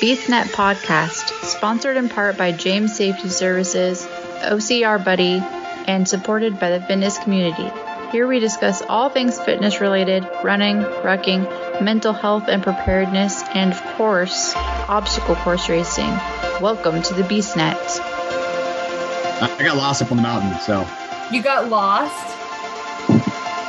BeastNet Podcast, sponsored in part by James Safety Services, OCR Buddy, and supported by the fitness community. Here we discuss all things fitness related, running, rucking, mental health and preparedness, and of course, obstacle course racing. Welcome to the BeastNet. I got lost up on the mountain, so. You got lost?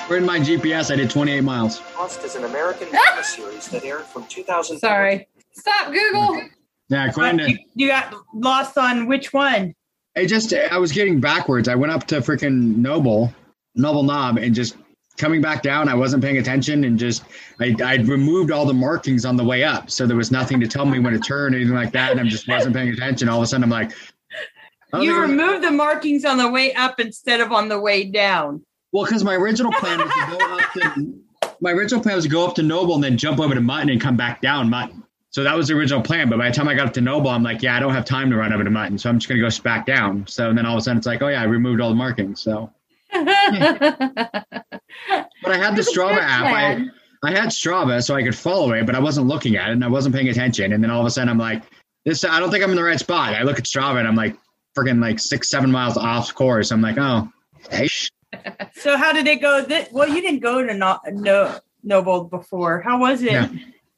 We're in my GPS. I did 28 miles. Lost is an American drama series that aired from 2000. Sorry. Stop, Google. Yeah, according you, you got lost on which one? I just, I was getting backwards. I went up to freaking Noble, Noble Knob, and just coming back down, I wasn't paying attention and just, I, I'd removed all the markings on the way up. So there was nothing to tell me when to turn, or anything like that. And I just wasn't paying attention. All of a sudden, I'm like, I You think I was- removed the markings on the way up instead of on the way down. Well, because my original plan was to go up to my original plan was to go up to Noble and then jump over to Mutton and come back down Mutton. So that was the original plan. But by the time I got up to Noble, I'm like, yeah, I don't have time to run over to Mutton, so I'm just gonna go back down. So then all of a sudden it's like, oh yeah, I removed all the markings. So, but I had the Strava app. I. I had Strava so I could follow it, but I wasn't looking at it and I wasn't paying attention. And then all of a sudden I'm like, this I don't think I'm in the right spot. I look at Strava and I'm like freaking like six, seven miles off course. I'm like, oh, hey, so how did it go? Th- well, you didn't go to no, no Noble before. How was it? Yeah.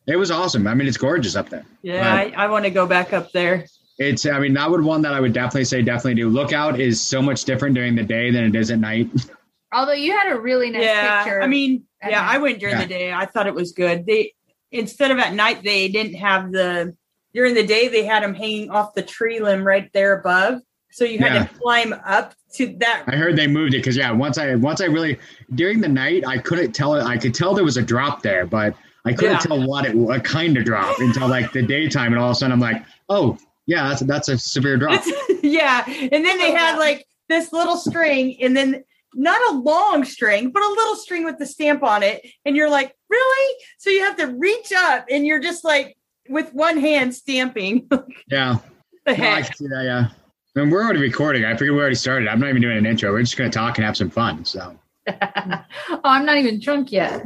Yeah, it was awesome. I mean, it's gorgeous up there. I, I want to go back up there. It's, I mean, that would one that I would definitely say definitely do. Lookout is so much different during the day than it is at night. Although you had a really nice yeah, picture. I mean, yeah, night. I went during Yeah. the day. I thought it was good. They instead of at night, they didn't have the during the day. They had them hanging off the tree limb right there above, so you had Yeah. to climb up to that. I heard they moved it because yeah, once I once I really during the night I couldn't tell it. I could tell there was a drop there, but I couldn't Yeah. tell what it what kind of drop until like the daytime, and all of a sudden I'm like, oh yeah, that's that's a severe drop. yeah, and then they had like this little string, and then not a long string, but a little string with the stamp on it, and you're like, really? So you have to reach up, and you're just like with one hand stamping. Yeah, the No, I heck. can see that. Yeah, and we're already recording. I figured we already started. I'm not even doing an intro. We're just gonna talk and have some fun. So. oh, I'm not even drunk yet.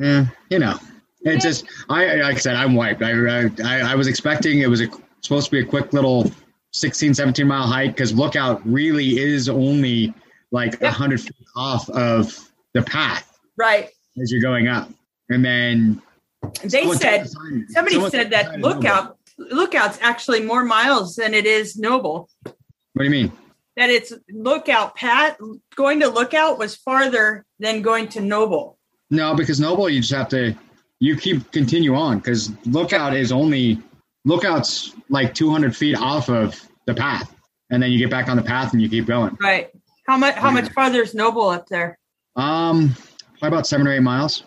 Yeah, you know, it's just I like I said, I'm wiped. I I, I was expecting it was a, supposed to be a quick little 16, 17 mile hike because Lookout really is only like a Yep. hundred feet off of the path Right. as you're going up, and then They said took the sign- somebody said that lookout lookout's actually more miles than it is noble. What do you mean? That it's lookout Pat going to lookout was farther than going to noble. No, because Noble, you just have to you keep continue on because Lookout is only Lookout's like 200 feet off of the path, and then you get back on the path and you keep going. Right. How much how much farther is noble up there? Um, probably about seven or eight miles.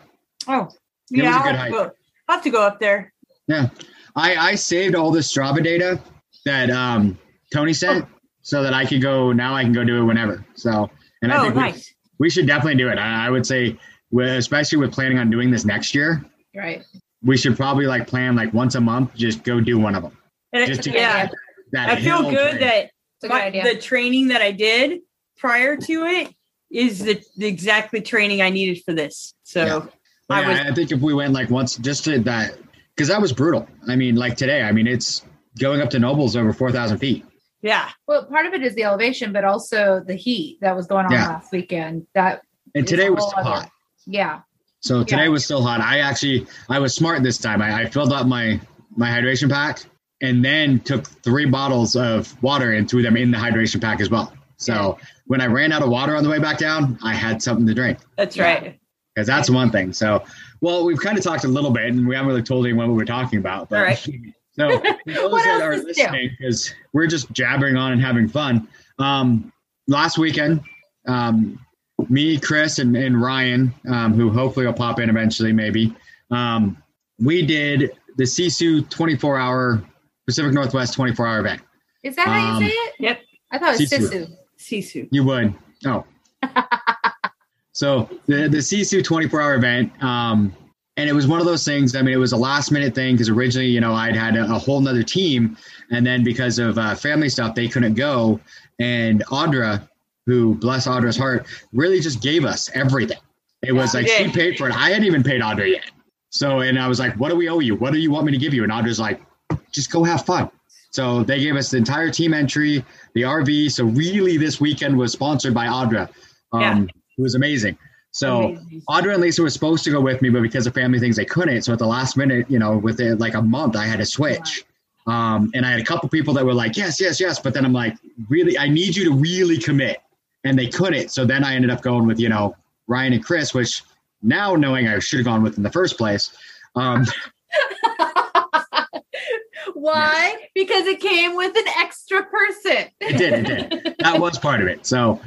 Oh. It was a yeah, good I'll, hike. go, I'll have to go up there. Yeah, I I saved all this Strava data that um Tony sent so that I could go now. I can go do it whenever. So, and I oh, think we, nice. we should definitely do it. I, I would say, especially with planning on doing this next year, Right. we should probably like plan like once a month, just go do one of them. And Just to yeah, That I feel good trail. that It's good my, the training that I did prior to it is the, the exactly training I needed for this. So Yeah. I yeah, was I think if we went like once, just to that, because that was brutal. I mean, like today, I mean, it's going up to Nobles over four thousand feet. yeah. well, part of it is the elevation, but also the heat that was going on Yeah. last weekend. That And today was whole other- hot. yeah. So today Yeah. was still hot. I actually I was smart this time. I, I filled up my my hydration pack and then took three bottles of water and threw them in the hydration pack as well. So when I ran out of water on the way back down, I had something to drink That's right. because that's one thing. So well, we've kind of talked a little bit and we haven't really told anyone what we're talking about. But All right. so those What that else are listening, because we're just jabbering on and having fun. Um, last weekend, um, me, Chris, and, and Ryan, um, who hopefully will pop in eventually, maybe. Um, we did the Sisu 24 hour Pacific Northwest 24 hour event. Is that how Um, you say it? Yep. I thought it was Sisu. Sisu. Sisu. You would. Oh. so the the Sisu 24 hour event, um, and it was one of those things. I mean, it was a last minute thing because originally, you know, I'd had a, a whole nother team, and then because of uh, family stuff, they couldn't go. And Audra, who bless Audra's heart, really just gave us everything. It was like she she paid for it. I hadn't even paid Audra yet. So, and I was like, "What do we owe you? What do you want me to give you?" And Audra's like, just go have fun. So they gave us the entire team entry, the RV. So really, this weekend was sponsored by Audra. Um, Yeah. It was amazing. So Amazing. Audra and Lisa were supposed to go with me, but because of family things, they couldn't. So at the last minute, you know, within like a month, I had to switch. Um, and I had a couple people that were like, yes, yes, yes. But then I'm like, really, I need you to really commit. And they couldn't. So then I ended up going with, you know, Ryan and Chris, which now knowing I should have gone with in the first place. Um, Why? Because it came with an extra person. it did, it did. That was part of it. So,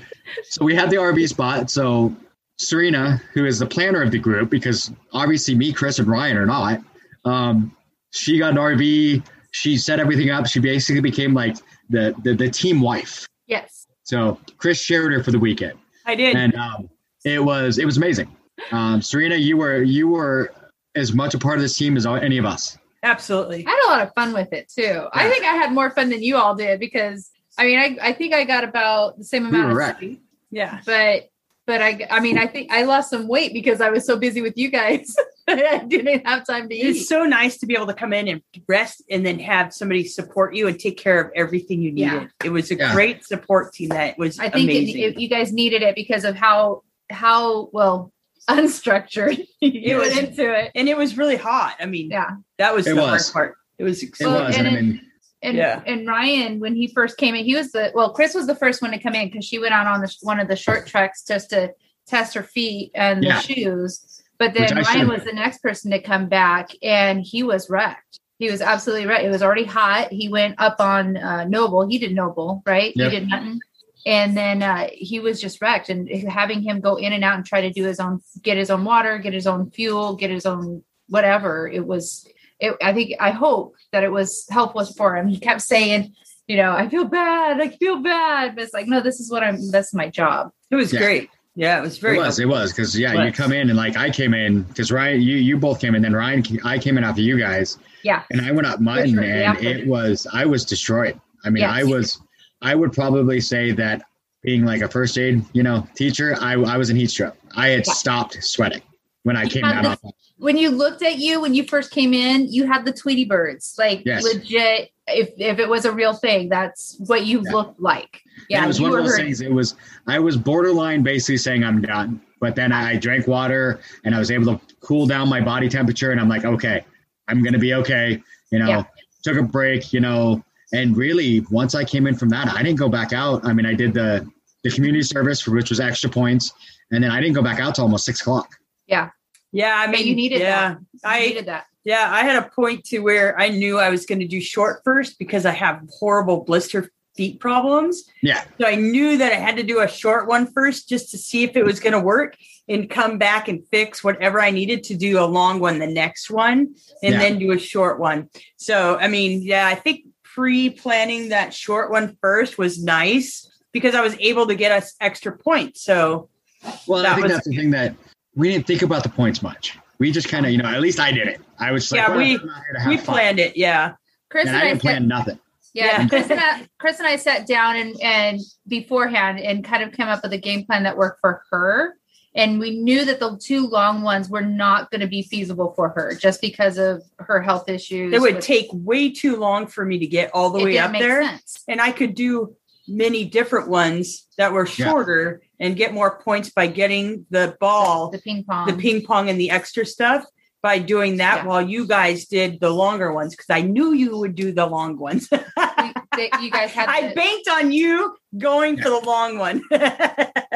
so we had the RV spot. So Serena, who is the planner of the group, because obviously me, Chris, and Ryan are not, um, she got an RV. She set everything up. She basically became like the, the, the team wife. Yes. So Chris shared her for the weekend, I did. and um, it was it was amazing. Um, Serena, you were you were as much a part of this team as any of us. Absolutely. I had a lot of fun with it too. I think I had more fun than you all did because I mean I, I think I got about the same amount were of wrecked. sleep, Yeah. but but I I mean I think I lost some weight because I was so busy with you guys. I didn't have time to eat. It's so nice to be able to come in and rest and then have somebody support you and take care of everything you needed. Yeah. It was a Yeah. great support team that was I think it, amazing. it- you guys needed it because of how how well unstructured you went into it. and it was really hot. I mean, Yeah. that was It the was. hard part. It was It exciting. Well, was, and I and it- mean, And Yeah. and Ryan, when he first came in, he was the well. Chris was the first one to come in because she went out on the, one of the short treks just to test her feet and the shoes. But then Ryan was the next person to come back, and he was wrecked. He was absolutely wrecked. It was already hot. He went up on uh, Noble. He did Noble, right? Yep. He did nothing. And then uh, he was just wrecked. And having him go in and out and try to do his own, get his own water, get his own fuel, get his own whatever. It was it, I think I hope that it was helpful for him. He kept saying, you know, I feel bad, I feel bad. But it's like, no, this is what I'm that's my job. it was Yeah. great. Yeah, it was very it was, it was, because yeah, you come in and like I came in because Ryan, you you both came in, then Ryan, I came in after you guys, Yeah. and I went up mutton, sure, and yeah. it was I was destroyed. I mean, Yes. I was, I would probably say that being like a first aid, you know, teacher, I I was in heat stroke. I had Yeah. stopped sweating when I came had down. When you looked at you when you first came in, you had the Tweety birds. Like Yes. legit, if if it was a real thing, that's what you Yeah. looked like. And Yeah, it was one of those hurting. things. It was I was borderline basically saying I'm done, but then I drank water and I was able to cool down my body temperature, and I'm like, okay, I'm gonna be okay. You know, Yeah. took a break. You know, and really once I came in from that, I didn't go back out. I mean, I did the the community service for which was extra points, and then I didn't go back out till almost six o'clock. Yeah, I But mean, you needed yeah, that. You I needed that. yeah, I had a point to where I knew I was going to do short first because I have horrible blister feet problems. Yeah, So I knew that I had to do a short one first just to see if it was going to work and come back and fix whatever I needed to do a long one the next one and Yeah. then do a short one. So, I mean, yeah, I think pre planning that short one first was nice because I was able to get us extra points. So, well, That I think was- that's the thing that we didn't think about the points much. We just kind of, you know, at least I didn't. I was just like, Yeah, we- I'm out here to have we fun. planned it. Yeah. Chris and and, I I, didn't said, plan nothing. Yeah, Yeah. Chris and I, Chris and I sat down and and beforehand and kind of came up with a game plan that worked for her. And we knew that the two long ones were not going to be feasible for her just because of her health issues. It would with- take way too long for me to get all the it way didn't up make there. sense. and I could do many different ones that were Yeah. shorter and get more points by getting the ball, The ping pong. the ping pong, and the extra stuff by doing that Yeah. while you guys did the longer ones because I knew you would do the long ones. We- that you guys had. I to- banked on you going for the long one.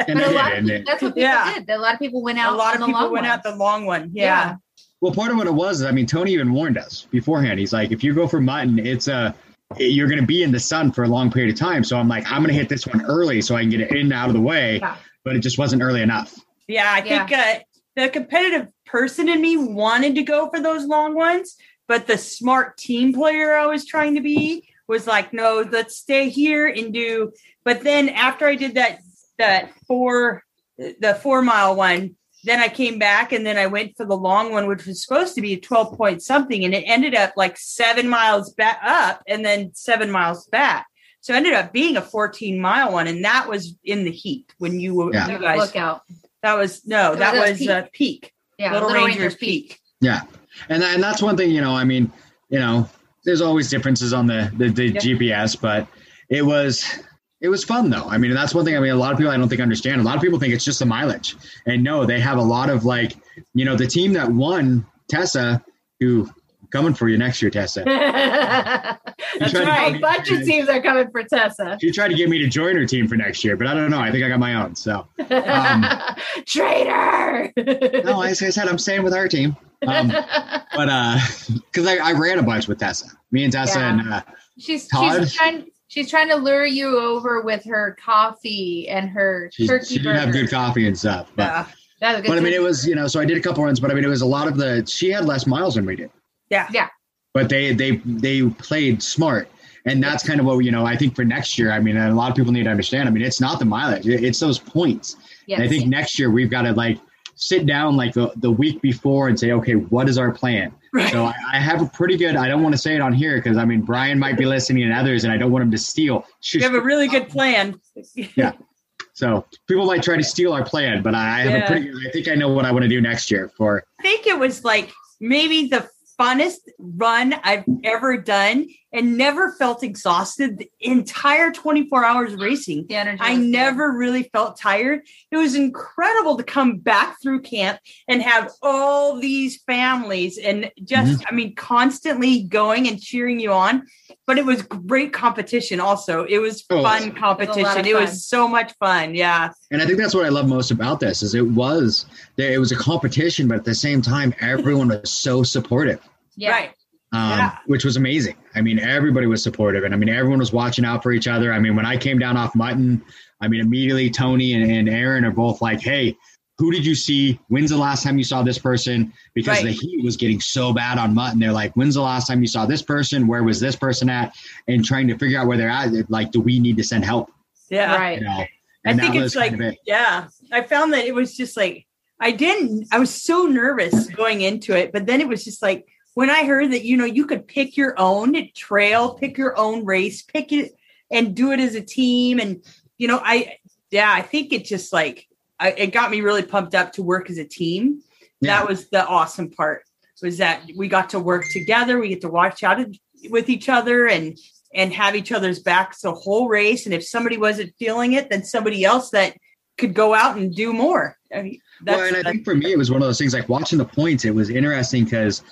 And but I a did, lot of people, that's what people Yeah. did. A lot of people went out. a out. lot of the people long went one. out the long one. Yeah. Yeah. Well, part of what it was, I mean, Tony even warned us beforehand. He's like, if you go for mutton, it's a you're going to be in the sun for a long period of time. So I'm like, I'm going to hit this one early so I can get it in and out of the way. Yeah. But it just wasn't early enough. Yeah, I think uh, the competitive person in me wanted to go for those long ones, but the smart team player I was trying to be was like, no, let's stay here and do. But then after I did that, that four, the four mile one, then I came back and then I went for the long one, which was supposed to be a 12 point something. And it ended up like seven miles back up and then seven miles back. So it ended up being a 14 mile one. And that was in the heat when you were, Yeah. you guys Look out. that was no, So that that was was peak. uh, peak. Yeah. Little, Little Rangers, peak. Yeah. And, and that's one thing, you know, I mean, you know, there's always differences on the the, the Yeah. GPS, but it was it was fun though. I mean, that's one thing. I mean, a lot of people I don't think understand. A lot of people think it's just the mileage, and no, they have a lot of like, you know, the team that won Tessa, who coming for you next year, Tessa. That's right. get- Bunch of teams are coming for Tessa. She tried to get me to join her team for next year, but I don't know. I think I got my own. So Traitor. no, as I said, I'm staying with our team. Um, but uh, because I, I ran a bunch with Tessa, me and Tessa, Yeah. and uh, she's Todd? she's trying she's trying to lure you over with her coffee and her she, turkey she did have burger. good coffee and stuff. But Yeah. That was a good but I mean, it was you know. So I did a couple runs, but I mean, it was a lot of the. She had less miles than we did. Yeah. Yeah. But they they they played smart, and that's kind of what you know. I think for next year, I mean, a lot of people need to understand. I mean, it's not the mileage; it's those points. yes. And I think next year we've got to like sit down like the, the week before and say, okay, what is our plan? Right. So I, I have a pretty good. I don't want to say it on here because I mean Brian might be listening and others, and I don't want him to steal. You have a really good plan. Yeah. So people might try to steal our plan, but I have Yeah. a pretty. I think I know what I want to do next year for. I think it was like maybe the funnest run I've ever done and never felt exhausted the entire 24 hours racing. The energy I was good. never really felt tired. It was incredible to come back through camp and have all these families and just, mm-hmm. I mean, constantly going and cheering you on. But it was great competition also. It was Oh, fun competition. It fun. was so much fun. Yeah. And I think that's what I love most about this is it was there. It was a competition, but at the same time, everyone was so supportive. yeah. Right. Um, Yeah. which was amazing. I mean, everybody was supportive, and I mean, everyone was watching out for each other. I mean, when I came down off Mutton, I mean, immediately Tony and, and Erin are both like, "Hey, who did you see? When's the last time you saw this person?" Because Right. the heat was getting so bad on Mutton. They're like, "When's the last time you saw this person? Where was this person at?" And trying to figure out where they're at. Like, do we need to send help? Yeah. Right. You know, I think it's like, kind of it. yeah, I found that it was just like, I didn't, I was so nervous going into it, but then it was just like, when I heard that, you know, you could pick your own trail, pick your own race, pick it and do it as a team. And, you know, I, yeah, I think it just like, I, it got me really pumped up to work as a team. Yeah. That was the awesome part was that we got to work together. We get to watch out with each other and, and have each other's backs the whole race. And if somebody wasn't feeling it, then somebody else that could go out and do more. I mean, that's, well, and I think for me, it was one of those things like watching the points. It was interesting because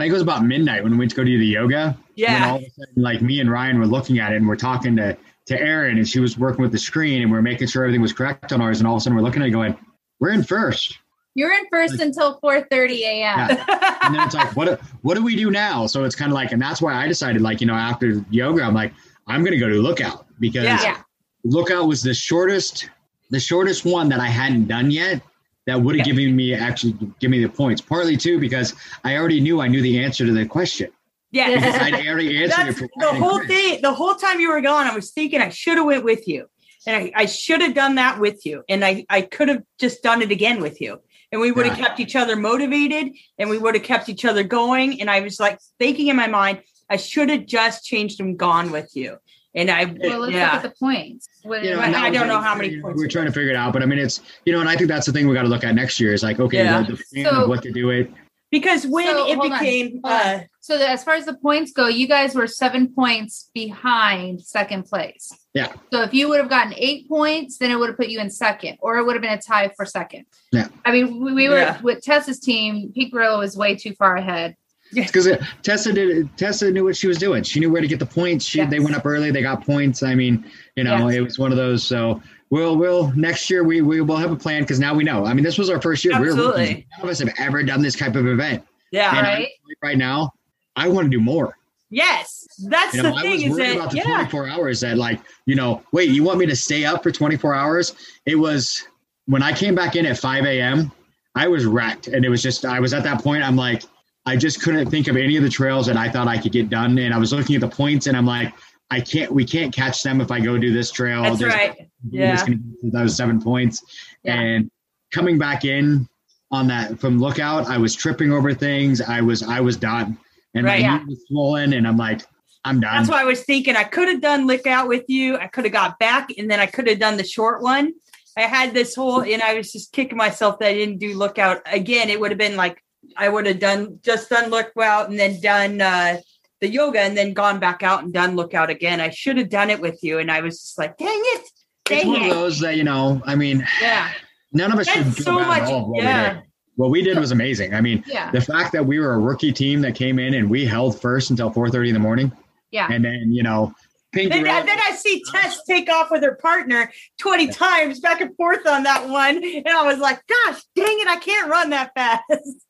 I think it was about midnight when we went to go do the yoga. Yeah, all of a sudden, like me and Ryan were looking at it and we're talking to to Erin and she was working with the screen and we're making sure everything was correct on ours. And all of a sudden, we're looking at it going, "We're in first. You're in first until 4:30 a.m. Yeah. And then it's like, what do, what do we do now? So it's kind of like, and that's why I decided, like, you know, after yoga, I'm like, I'm going to go to Lookout because. Yeah. Lookout was the shortest, the shortest one that I hadn't done yet. That would have Yeah. given me actually give me the points. Partly too because I already knew I knew the answer to the question. yeah. Because I'd already answered it. for the whole thing. The whole time you were gone, I was thinking I should have went with you, and I, I should have done that with you, and I I could have just done it again with you, and we would have Yeah. kept each other motivated, and we would have kept each other going. And I was like thinking in my mind, I should have just changed and gone with you, and I Well, let's yeah. look at the points. What, You know, what- I don't know what how we're many points We're trying to figure it out, but I mean, it's you know, and I think that's the thing we got to look at next year is like, okay, Yeah. the, the plan So- of what to do it. because when So, it became on. uh, so that as far as the points go, you guys were seven points behind second place. Yeah. So if you would have gotten eight points, then it would have put you in second, or it would have been a tie for second. Yeah. I mean, we, we were Yeah. with Tessa's team. Pete Grillo was way too far ahead. Because uh, Tessa did. Tessa knew what she was doing. She knew where to get the points. She they went up early. They got points. I mean, you know, Yes. it was one of those. So we'll we'll next year we we will have a plan because now we know. I mean, this was our first year. We were Absolutely. None of us have ever done this type of event. yeah, And Right. I- right now, I want to do more. yes, that's You know, the I thing was is that about the yeah, 24 hours that like, you know, wait, you want me to stay up for 24 hours? It was when I came back in at 5 a.m., I was wrecked. And it was just, I was at that point, I'm like, I just couldn't think of any of the trails that I thought I could get done. And I was looking at the points and I'm like, I can't, we can't catch them if I go do this trail. that's There's- right. Yeah. was seven points. Yeah. And coming back in on that from lookout, I was tripping over things. I was, I was done. And Right. my Yeah. knee was swollen and I'm like, I'm done. That's why I was thinking I could have done lookout with you. I could have got back and then I could have done the short one. I had this whole, and I was just kicking myself that I didn't do lookout again. It would have been like I would have done just done lookout and then done uh the yoga and then gone back out and done lookout again. I should have done it with you, and I was just like, dang it, dang It's one of those that you know. I mean, Yeah, none of us That's should so much- at all what yeah. we did. What we did was amazing. I mean, Yeah. the fact that we were a rookie team that came in and we held first until 4:30 in the morning, Yeah. and then you know, Pink Then, Gorilla- then I see Tess take off with her partner 20 times back and forth on that one. And I was like, gosh, dang it, I can't run that fast.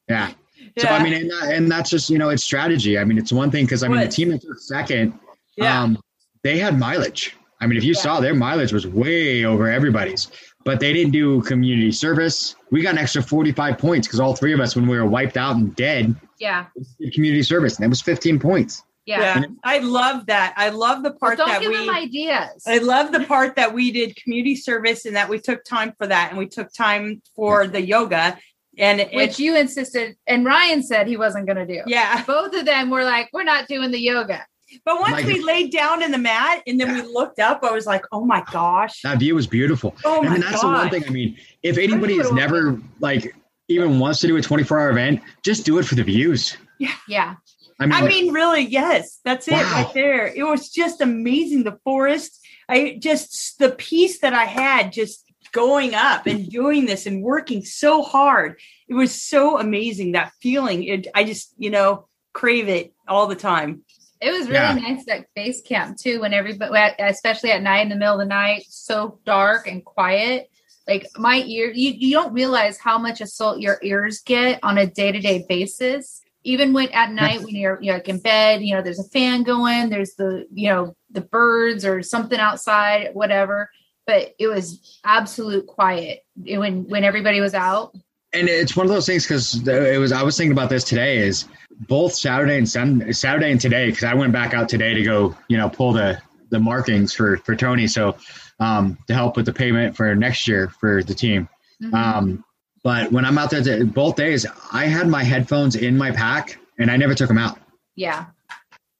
yeah. So I mean, and, that, and that's just you know, it's strategy. I mean, it's one thing because I mean, the team that took second, yeah. um, they had mileage. I mean, if you Yeah. saw their mileage was way over everybody's, but they didn't do community service. We got an extra 45 points because all three of us, when we were wiped out and dead, Yeah. did community service, and it was 15 points. Yeah. yeah. I love that. I love the But part don't that give we. them ideas. I love the part that we did community service and that we took time for that and we took time for the yoga and it, which you insisted, and Ryan said he wasn't going to do. yeah. Both of them were like, we're not doing the yoga. But once Like- we laid down in the mat and then we looked up, I was like, oh my gosh. That view was beautiful. Oh I my mean, that's the one thing. I mean, if anybody has never like even wants to do a 24 hour event, just do it for the views. Yeah. Yeah. I mean, I mean, really, yes, that's it right there. It was just amazing. The forest, I just the peace that I had just going up and doing this and working so hard. It was so amazing that feeling. It, I just, you know, crave it all the time. It was really Yeah. nice at base camp too, when everybody, especially at night in the middle of the night, so dark and quiet. Like my ear, you, you don't realize how much assault your ears get on a day to day basis. Even when at night, when you're, you're like in bed, you know, there's a fan going, there's the, you know, the birds or something outside, whatever. But it was absolute quiet when when everybody was out. and it's one of those things because it was. I was thinking about this today. Is both Saturday and Sunday, Saturday and today because I went back out today to go, you know, pull the the markings for for Tony. So um, to help with the payment for next year for the team. Mhm. Um, but when I'm out there, to, both days, I had my headphones in my pack and I never took them out. yeah.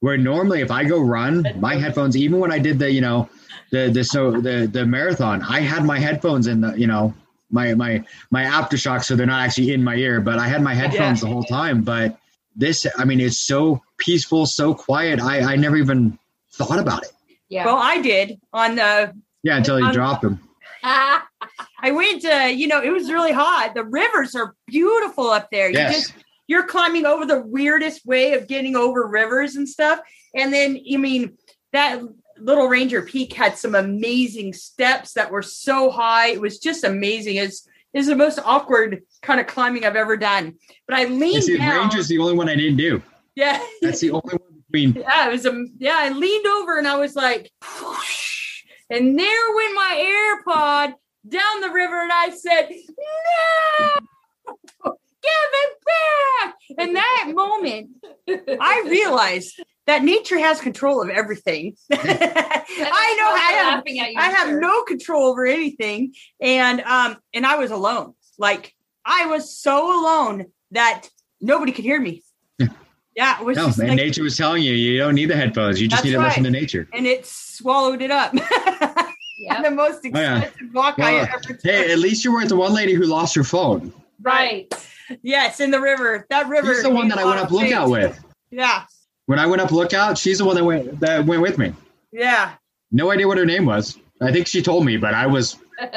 Where normally, if I go run, my headphones, even when I did the, you know, the the so the the marathon, I had my headphones in the, you know, my my my aftershock, so they're not actually in my ear, but I had my headphones the whole time. But this, I mean, it's so peaceful, so quiet. I I never even thought about it. Yeah. Well, I did on the Yeah, until you Um, dropped them. Ah, I went to, you know, it was really hot. The rivers are beautiful up there. You Yes. just you're climbing over the weirdest way of getting over rivers and stuff. And then I mean that little Ranger Peak had some amazing steps that were so high. It was just amazing. It's is the most awkward kind of climbing I've ever done. But I leaned see, down. Ranger's the only one I didn't do. yeah. That's the only one between. Yeah, it was a yeah. I leaned over and I was like, and there went my AirPod down the river, and I said, "No, give it back!" In that moment, I realized that nature has control of everything. I know I have you. I have sir. no control over anything, and um, and I was alone. Like I was so alone that nobody could hear me. Yeah. Yeah, it was No, just and like, nature was telling you you don't need the headphones. You just need to listen to nature. and it swallowed it up. Yep. the most Oh, yeah. expensive walk I ever took. Hey, at least you weren't the one lady who lost her phone. Right. Yes, in the river. That river. She's the one that I went up lookout things. with. Yeah, When I went up lookout, she's the one that went that went with me. yeah, No idea what her name was. I think she told me, but I was yeah.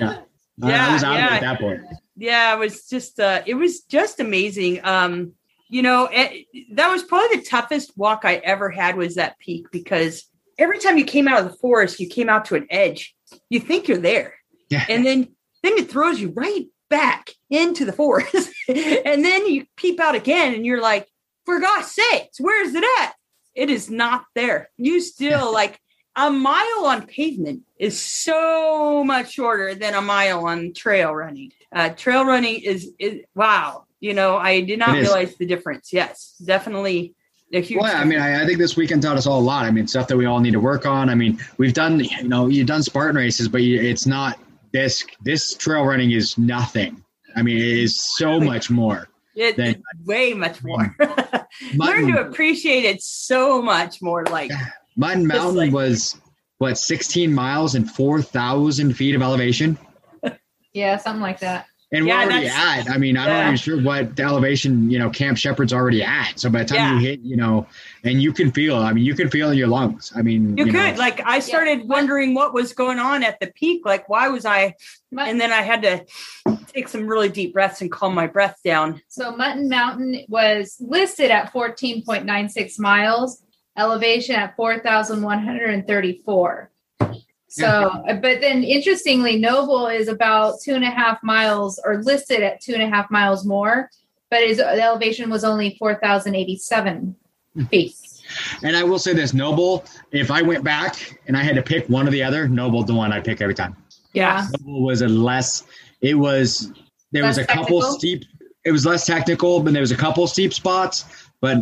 I- I Yeah, was out it yeah. at that point. yeah. It was just. Uh, it was just amazing. Um, you know, it, that was probably the toughest walk I ever had. Was that peak because every time you came out of the forest, you came out to an edge. You think you're there, Yeah. and then then it throws you right back into the forest, and then you peep out again, and you're like, for God's sakes, where's it at? It is not there. You still like a mile on pavement is so much shorter than a mile on trail running. Uh, trail running is is wow. You know, I did not realize the difference. Yes, definitely a huge. Well, I mean, I, I think this weekend taught us all a lot. I mean, stuff that we all need to work on. I mean, we've done, you know, you've done Spartan races, but you, it's not this. This trail running is nothing. I mean, it is so much more. it, then- it's way much mm. more. Learn to appreciate it so much more. Like Mutton Mountain like- was what 16 miles and 4,000 feet of elevation. Yeah, something like that. And Yeah, we're already at. I mean, I'm Yeah. not even sure what the elevation, you know, Camp Sheppard's already at. So by the time you hit, you know, and you can feel, I mean, you can feel in your lungs. I mean, You, know, could like I started wondering what was going on at the peak. Like why was I? Mut- And then I had to take some really deep breaths and calm my breath down. So Mutton Mountain was listed at 14.96 miles, elevation at 4,134. So, uh, but then interestingly, Noble is about two and a half miles, or listed at two and a half miles more, but his the elevation was only 4,087 feet. And I will say this, Noble, if I went back and I had to pick one or the other, Noble the one I pick every time. Yeah. Noble was a less it was there was Less a couple steep it was less technical, but there was a couple steep spots, but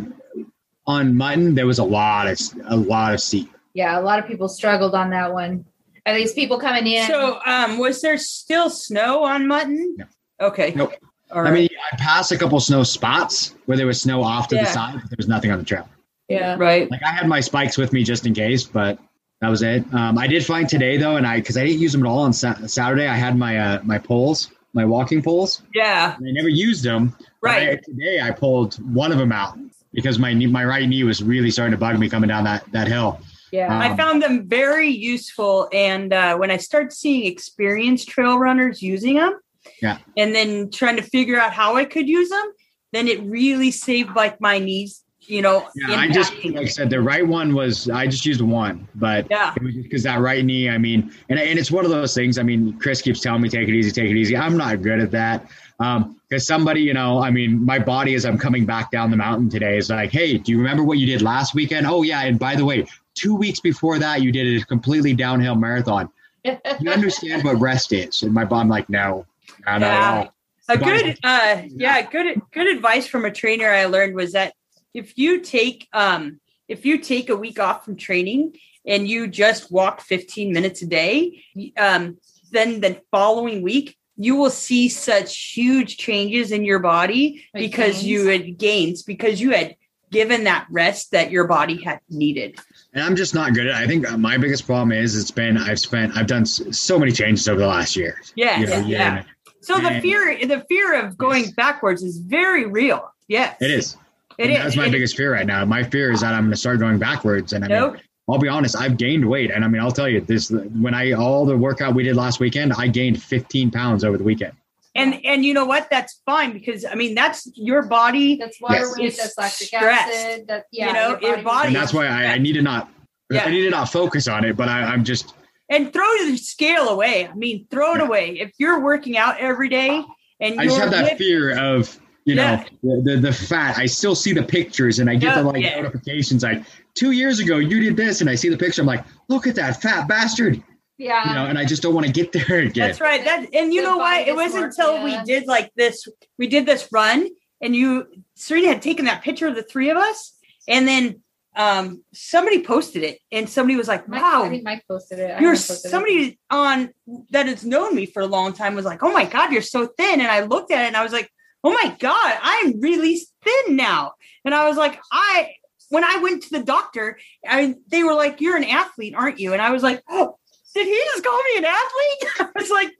on Mutton there was a lot of a lot of steep. Yeah, a lot of people struggled on that one. Are these people coming in? So um was there still snow on mutton? No. Okay. Nope. All right. I mean, I passed a couple snow spots where there was snow off to the side, but there was nothing on the trail. yeah. right. Like I had my spikes with me just in case, but that was it. Um, I did find today though, and I because I didn't use them at all on sa- Saturday. I had my uh, my poles, my walking poles, Yeah. and I never used them. But Right. I- today I pulled one of them out because my knee, my right knee was really starting to bug me coming down that that hill. Yeah. Um, I found them very useful. And uh, when I started seeing experienced trail runners using them, Yeah. and then trying to figure out how I could use them, then it really saved like my knees. You know, Yeah, I just like I said, the right one was I just used one, but Yeah. it was just because that right knee. I mean, and and it's one of those things. I mean, Chris keeps telling me take it easy, take it easy. I'm not good at that. Um, because somebody, you know, I mean, my body as I'm coming back down the mountain today is like, hey, do you remember what you did last weekend? Oh yeah, and by the way, two weeks before that, you did a completely downhill marathon. You understand what rest is? And my body, like, no, not at Yeah. all. a good uh yeah good good advice from a trainer i learned was that if you take um if you take a week off from training and you just walk 15 minutes a day um then the following week you will see such huge changes in your body Like because gains? you had gains because you had given that rest that your body had needed And I'm just not good at. it. I think my biggest problem is it's been I've spent I've done so many changes over the last year. yeah You know, yeah, yeah. so the fear the fear of going Yes. backwards is very real yes It is. it And is That's my It- biggest fear right now. My fear is that I'm going to start going backwards. And I mean, I'll be honest, I've gained weight. And I mean, I'll tell you this when I, all the workout we did last weekend, I gained 15 pounds over the weekend. And and you know what? That's fine because I mean that's your body. That's water Yes. weight, It's that's lactic stressed. acid. That yeah, You know, your body- And that's why I, I need to not, Yeah. I need to not focus on it, but I, I'm just, And throw the scale away. I mean, throw it Yeah. away. If you're working out every day and I just you're have that with- fear of, you know, Yeah. the, the, the fat. I still see the pictures and I get the oh, like yeah. notifications like two years ago you did this and I see the picture. I'm like, look at that fat bastard, yeah. you know, and I just don't want to get there again. That's right. That and you The know why? It wasn't dysmorphia. until we did like this. We did this run, and you Serena had taken that picture of the three of us, and then um somebody posted it, and somebody was like, Mike, "Wow, I think Mike posted it. I you're haven't posted it. somebody on that has known me for a long time was like, oh my God, you're so thin. And I looked at it and I was like, oh my God, I'm really thin now. And I was like, I, when I went to the doctor, I, they were like, you're an athlete, aren't you? And I was like, oh, did he just call me an athlete? I was like,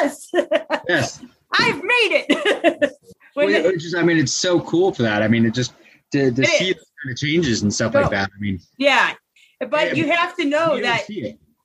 yes, Yes. I've made it. Well, it's just, I mean, it's so cool for that. I mean, it just to, to It see is. the kind of changes and stuff No. like that. I mean, yeah. But you have to know that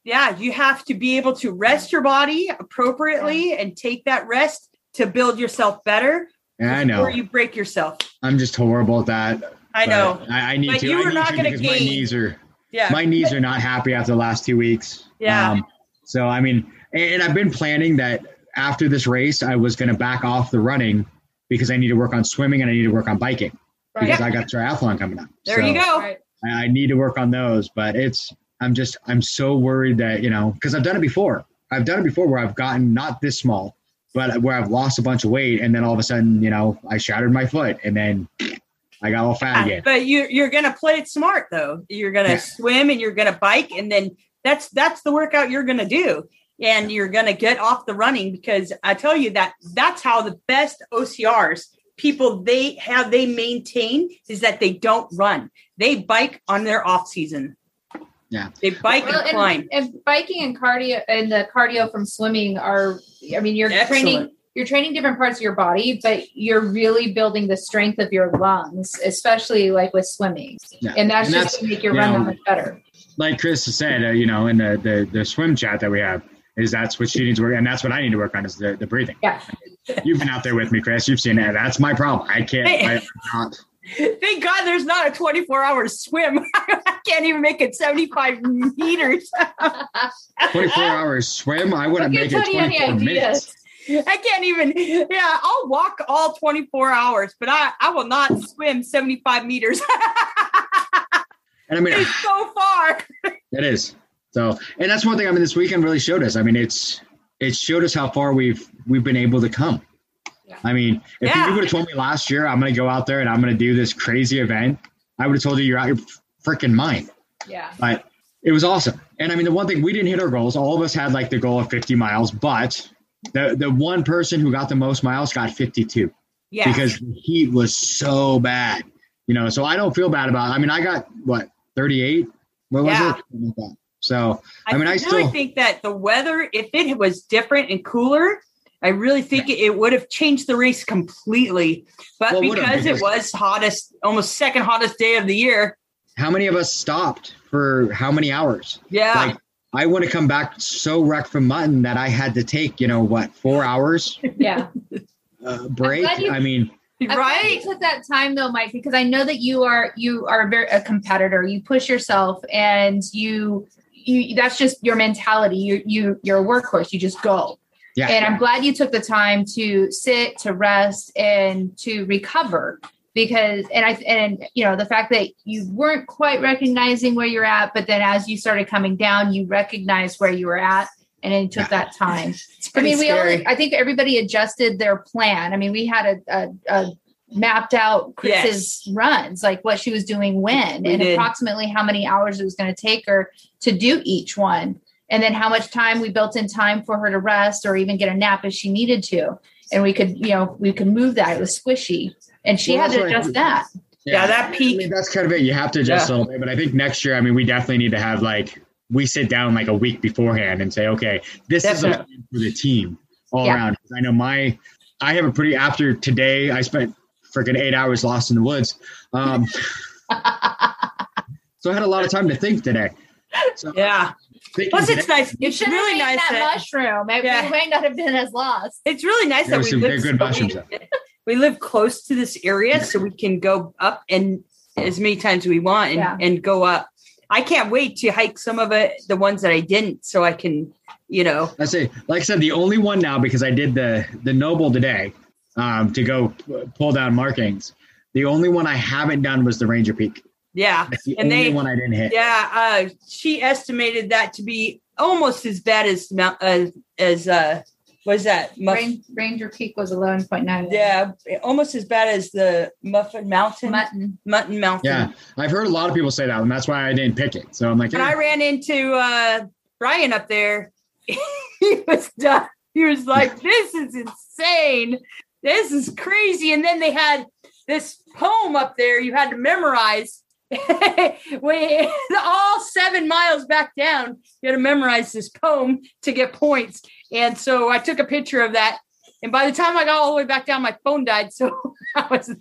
yeah, you have to be able to rest your body appropriately and take that rest to build yourself better Yeah, I know. before you break yourself. I'm just horrible at that. I know. I, I need But to. you are not gonna because my knees are Yeah. my knees are not happy after the last two weeks. Yeah. Um, so I mean, and, and I've been planning that after this race, I was going to back off the running because I need to work on swimming and I need to work on biking Right. because I got triathlon coming up. there So you go. Right. I, I need to work on those, but it's I'm just I'm so worried that you know because I've done it before. I've done it before where I've gotten not this small, but where I've lost a bunch of weight and then all of a sudden you know I shattered my foot and then I got all fat again. But you you're gonna play it smart though. You're gonna Yeah. swim and you're gonna bike, and then that's that's the workout you're gonna do. And you're gonna get off the running because I tell you that that's how the best OCRs people they have they maintain is that they don't run. They bike on their off season. Yeah. They bike Well, and climb. and, and biking and cardio and the cardio from swimming are. I mean, you're Excellent. training. you're training different parts of your body, but you're really building the strength of your lungs, especially like with swimming. Yeah. And that's And just that's, to make your you run know, that much better. Like Chris said, uh, you know, in the, the the swim chat that we have, is that's what she needs to work, and that's what I need to work on is the, the breathing. Yeah. You've been out there with me, Chris. You've seen it. That's my problem. I can't. I, I'm not. Thank God there's not a 24 hour swim. I can't even make it 75 meters. 24 hours swim. I wouldn't make it 24 minutes. I can't even, yeah, I'll walk all 24 hours, but I, I will not swim 75 meters. And I mean, it's so far. it is. So, and that's one thing. I mean, this weekend really showed us. I mean, it's it showed us how far we've we've been able to come. Yeah. I mean, if Yeah. you would have told me last year I'm going to go out there and I'm going to do this crazy event, I would have told you you're out your freaking mind. Yeah. But it was awesome. And I mean, the one thing we didn't hit our goals. All of us had like the goal of 50 miles, but the the one person who got the most miles got 52 Yeah. because the heat was so bad. You know, so I don't feel bad about. I mean, I got what 38. What was Yeah. it? Something like that. So I, I mean, I really still- think that the weather, if it was different and cooler, I really think it, it would have changed the race completely. But Well, it would have, because it was hottest, almost second hottest day of the year. how many of us stopped for how many hours? Yeah. Like I would to come back so wrecked from mutton that I had to take, you know, what four hours Yeah. uh, break. you- I mean, I'm glad right. you took that time though, Mike, because I know that you are you are very a competitor. You push yourself, and you you that's just your mentality. You you you're a workhorse. You just go. yeah, And I'm glad you took the time to sit, to rest, and to recover. Because and I and you know the fact that you weren't quite recognizing where you're at, but then as you started coming down, you recognized where you were at, and it took that time. It's I pretty mean, we all. I think everybody adjusted their plan. I mean, we had a, a, a mapped out Chris's runs, like what she was doing when, We and did. approximately how many hours it was going to take her to do each one, and then how much time we built in time for her to rest or even get a nap if she needed to. And we could, you know, we could move that. It was squishy, and she Well, had to that's why- adjust that. Yeah, that I peak. mean, that's kind of it. You have to adjust Yeah. a little bit, but I think next year, I mean, we definitely need to have like we sit down like a week beforehand and say, okay, this is a for the team all Yeah. around. 'Cause I know my, I have a pretty after today. I spent freaking eight hours lost in the woods, um, so I had a lot of time to think today. So Yeah. thinking Plus, it's nice. You It's should really have nice. that, That, mushroom. It, Yeah. We might not have been as lost. it's really nice There that we live, very good mushrooms, we, we live close to this area, so we can go up and as many times as we want and, Yeah. and go up. I can't wait to hike some of it, the ones that I didn't, so I can, you know, I say, like I said, the only one now because I did the the noble today um, to go pull down markings. The only one I haven't done was the Ranger Peak. yeah. That's the And only they- one I didn't hit. Yeah, uh, she estimated that to be almost as bad as Mount uh, as uh, was that Muff- Ran- Ranger Peak was 11.9. yeah, almost as bad as the Muffin Mountain Mutton. Mutton Mountain. Yeah, I've heard a lot of people say that, and that's why I didn't pick it. So I'm like, And eh, I ran into uh, Brian up there. he was done. He was like, "This is insane. This is crazy." And then they had this poem up there you had to memorize. we all seven miles back down, you had to memorize this poem to get points. And so I took a picture of that. And by the time I got all the way back down, my phone died. So I was,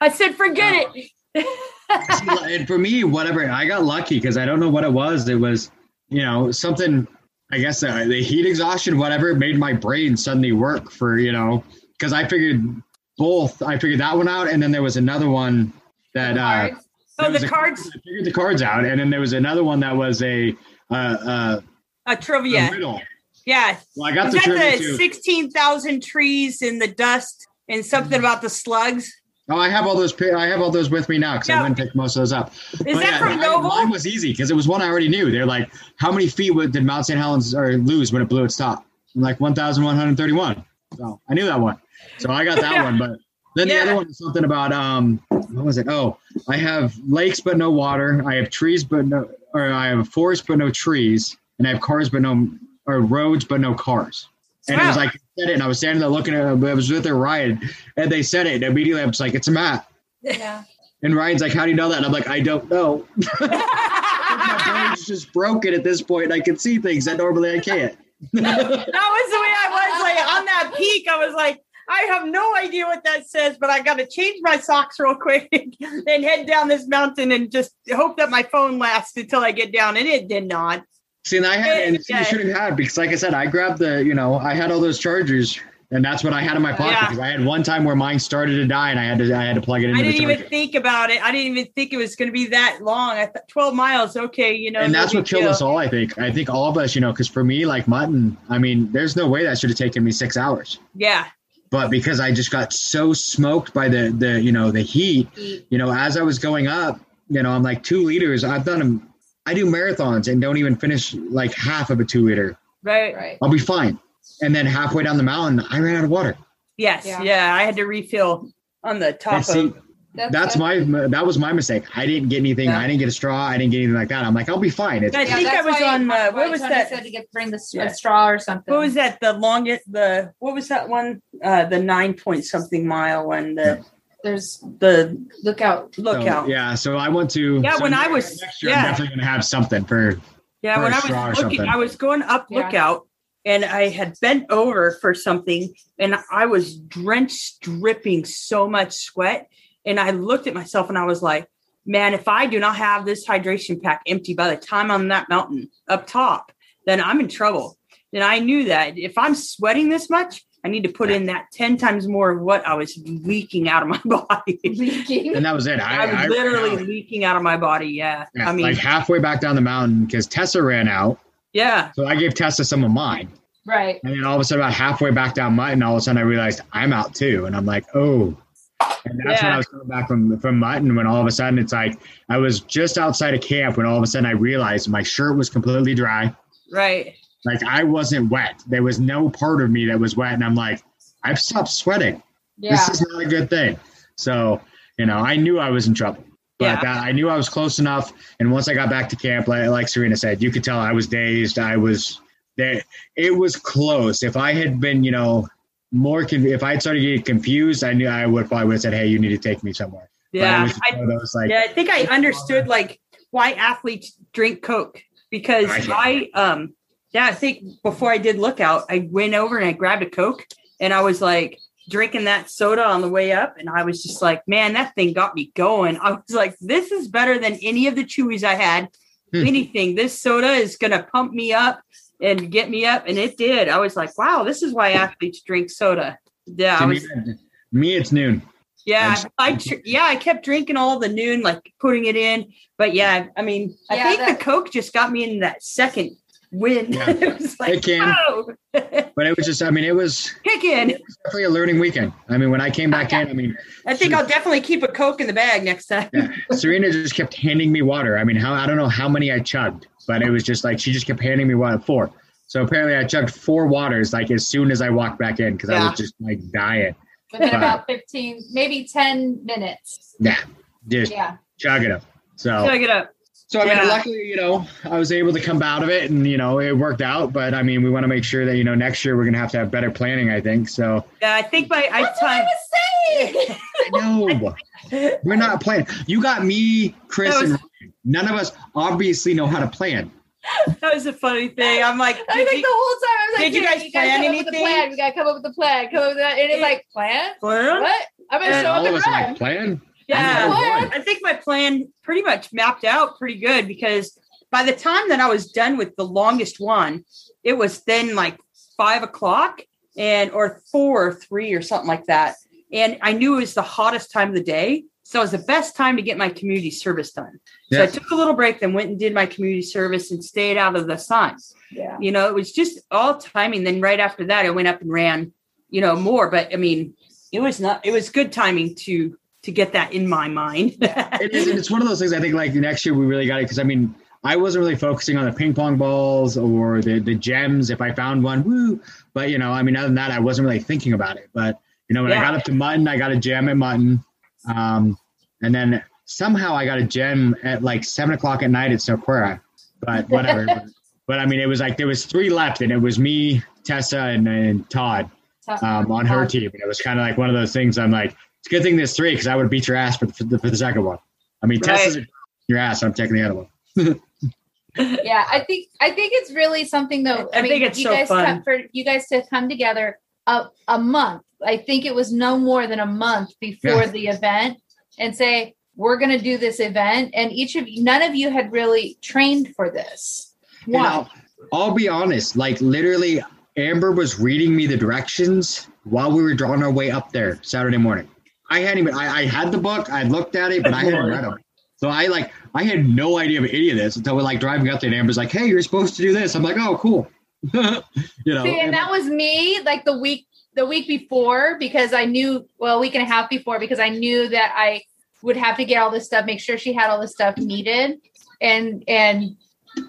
I said, "Forget it." and for me, whatever, I got lucky because I don't know what it was. It was, you know, something. I guess uh, the heat exhaustion, whatever, made my brain suddenly work for you know because I figured both. I figured that one out, and then there was another one that. Uh, Was the a- cards, I figured the cards out, and then there was another one that was a uh, uh, a a trivia. riddle. Yeah, Well, I got Is the trivia the too. 16,000 trees in the dust and something about the slugs? Oh, I have all those. I have all those with me now because Yeah. I went and picked most of those up. Is But that yeah, from Noble? Mine was easy because it was one I already knew. They're like, how many feet did Mount St. Helens or lose when it blew its top? I'm like 1,131. So I knew that one. So I got that Yeah. one. But then the other one was something about um, what was it? Oh, I have lakes but no water. I have trees but no, or I have a forest but no trees, and I have cars but no, or roads but no cars. And it was Wow. like said it, and I was standing there looking at it. I was with their Ryan, and they said it. And immediately, I was like, "It's a map." Yeah. And Ryan's like, "How do you know that?" And I'm like, "I don't know." my brain's just broken at this point. I can see things that normally I can't. that was the way I was. like on that peak, I was like, I have no idea what that says, but I got to change my socks real quick and head down this mountain and just hope that my phone lasts until I get down. And it did not. See, and I had, and you should have had because, like I said, I grabbed the, you know, I had all those chargers, and that's what I had in my pocket Yeah. because I had one time where mine started to die, and I had to, I had to plug it in. I didn't even think about it. I didn't even think it was going to be that long. I thought 12 miles. Okay. You know, and no that's what killed deal. us all. I think. I think all of us, you know, because for me, like mutton, I mean, there's no way that should have taken me six hours. Yeah. But because I just got so smoked by the the you know the heat, you know, as I was going up, you know, I'm like two liters. I've done them. I do marathons and don't even finish like half of a two liter. Right. Right. I'll be fine. And then halfway down the mountain, I ran out of water. Yes. Yeah. Yeah. I had to refill on the top And see, of. That's my that was my mistake. I didn't get anything. Yeah. I didn't get a straw. I didn't get anything like that. I'm like, I'll be fine. It's, I think I was why- on, uh, what was Tony that? Said to get bring the Yeah. a straw or something. What was that? The longest, the, what was that one? Uh, the nine point something mile one, the, There's the lookout. so, lookout. yeah. yeah. So I went to. Yeah, so when I was- next year, yeah. I'm definitely gonna have something for. for when a I straw or was looking. I was going up Yeah. lookout and I had bent over for something and I was drenched, dripping so much sweat. And I looked at myself and I was like, man, if I do not have this hydration pack empty by the time I'm on that mountain up top, then I'm in trouble. And I knew that if I'm sweating this much, I need to put in that 10 times more of what I was leaking out of my body. Leaking. And that was it. I, I was I literally ran leaking out of my body. Yeah. Yeah, I mean, like halfway back down the mountain because Tessa ran out. yeah. So I gave Tessa some of mine. Right. And then all of a sudden, about halfway back down Mutton, all of a sudden I realized I'm out too. And I'm like, oh. And that's when I was coming back from from Mutton when all of a sudden it's like I was just outside of camp when all of a sudden I realized my shirt was completely dry. Right. Like I wasn't wet. There was no part of me that was wet. And I'm like, I've stopped sweating. Yeah. This is not a good thing. So, you know, I knew I was in trouble. But Yeah. that, I knew I was close enough. And once I got back to camp, like, like Serena said, you could tell I was dazed. I was there. It was close. If I had been, you know, more, if I started getting confused, I knew I would probably would have said, Hey, you need to take me somewhere. Yeah. I, those, like, yeah. I think I understood like why athletes drink Coke because Right. I, um, yeah, I think before I did lookout, I went over and I grabbed a Coke and I was like drinking that soda on the way up. And I was just like, man, that thing got me going. I was like, this is better than any of the chewies I had. Hmm. Anything. This soda is going to pump me up and get me up. And it did. I was like, wow, this is why athletes drink soda. Yeah. I was, me, me, it's Nuun. Yeah, I yeah, I kept drinking all the Nuun, like putting it in. But yeah, I mean, I Yeah, think that- the Coke just got me in that second win. Yeah. it was like, It can. oh, But it was just, I mean, it was kick in. definitely a learning weekend. I mean, when I came back in, I mean, I think I'll definitely keep a Coke in the bag next time. Yeah. Serena just kept handing me water. I mean, how I don't know how many I chugged, but it was just like she just kept handing me water. Four. So apparently, I chugged four waters like as soon as I walked back in because I was just like dying. Within Wow. about 15, maybe 10 minutes. Yeah, just Yeah. chugging them. So, Chug it up. So I mean, Yeah. luckily, you know, I was able to come out of it, and you know, it worked out. But I mean, we want to make sure that you know next year we're gonna have to have better planning. I think so. Yeah, I think by I That's what I was saying. I know we're not planning. You got me, Chris, was- and Ryan. none of us obviously know how to plan. That was a funny thing. I'm like, I did think the whole time I was like, did you guys gotta plan come up with a anything? plan. We gotta come up with a plan. Come up with that. And it's like, plan? Well, What? I'm gonna And show All up of the us are run. like plan. Yeah, I think my plan pretty much mapped out pretty good because by the time that I was done with the longest one, it was then like five o'clock and or four or three or something like that. And I knew it was the hottest time of the day. So it was the best time to get my community service done. So I took a little break, then went and did my community service and stayed out of the sun. Yeah. You know, it was just all timing. Then right after that, I went up and ran, you know, more. But I mean, it was not. It was good timing to to get that in my mind. It is, it's one of those things. I think like next year we really got it because I mean I wasn't really focusing on the ping pong balls or the the gems. If I found one, woo! But you know, I mean, other than that, I wasn't really thinking about it. But you know, when I got up to mutton, I got a gem at mutton, um, and then somehow I got a gem at like seven o'clock at night at Soquera. But whatever. but, but I mean, it was like there was three left, and it was me, Tessa, and, and Todd um, on her team. And it was kind of like one of those things. I'm like, it's a good thing there's three because I would beat your ass for, for, the, for the second one. I mean, Right. Tessa's your ass. I'm taking the other one. yeah i think i think it's really something though I i, mean think it's you so guys fun. come for you guys to come together a, a month. I think it was no more than a month before Yeah. the event and say, we're going to do this event. And each of you, none of you had really trained for this. And One. I'll, I'll be honest, like literally, Amber was reading me the directions while we were drawing our way up there Saturday morning. I hadn't even, I, I had the book, I looked at it, but I hadn't read them. So I like, I had no idea of any of this until we're like driving up there and Amber's like, hey, you're supposed to do this. I'm like, oh, cool. you know, See, and that was me like the week the week before because I knew well a week and a half before because I knew that I would have to get all this stuff, make sure she had all the stuff needed, and and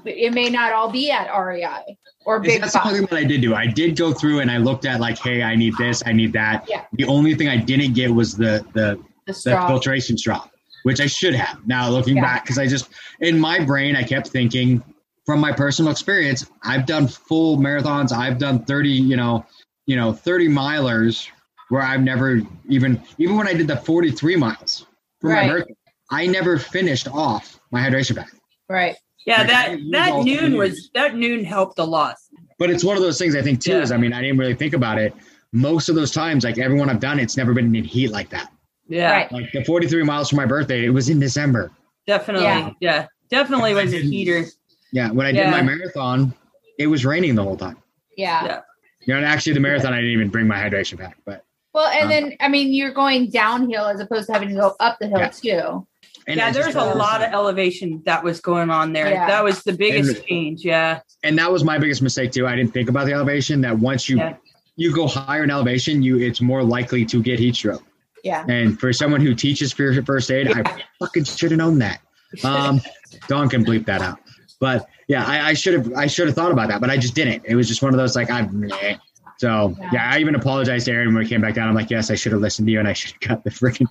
it may not all be at REI or Big That's the only Five. thing that I did do. I did go through and I looked at like, hey, I need this, I need that. Yeah. The only thing I didn't get was the the The the filtration straw, which I should have. Now looking Yeah. back, because I just in my brain I kept thinking, from my personal experience, I've done full marathons. I've done thirty, you know, you know, thirty milers where I've never even even when I did the forty three miles for Right. my birthday, I never finished off my hydration pack. Right. Yeah, Like, that that Nuun three was that Nuun helped a lot. But it's one of those things I think too Yeah. is I mean I didn't really think about it. Most of those times, like everyone I've done, it's never been in heat like that. Yeah, Right. Like the 43 miles for my birthday, it was in December. definitely. Yeah. Yeah, definitely was a didn't- heater. Yeah, when I did Yeah. my marathon, it was raining the whole time. Yeah. Yeah. You know, and actually the marathon I didn't even bring my hydration pack, but Well, and Um, then I mean you're going downhill as opposed to having to go up the hill Yeah. too. And yeah, there's a lot of elevation that was going on there. Yeah. That was the biggest And- change. Yeah, and that was my biggest mistake too. I didn't think about the elevation. That once you Yeah. you go higher in elevation, you it's more likely to get heat stroke. Yeah. And for someone who teaches for first aid, I fucking should have known that. Um, Dawn can bleep that out. But yeah, I, I should have I should have thought about that, but I just didn't. It was just one of those like I'm. meh. So Yeah. yeah. I even apologized to Erin when we came back down. I'm like, yes, I should have listened to you, and I should have got the freaking.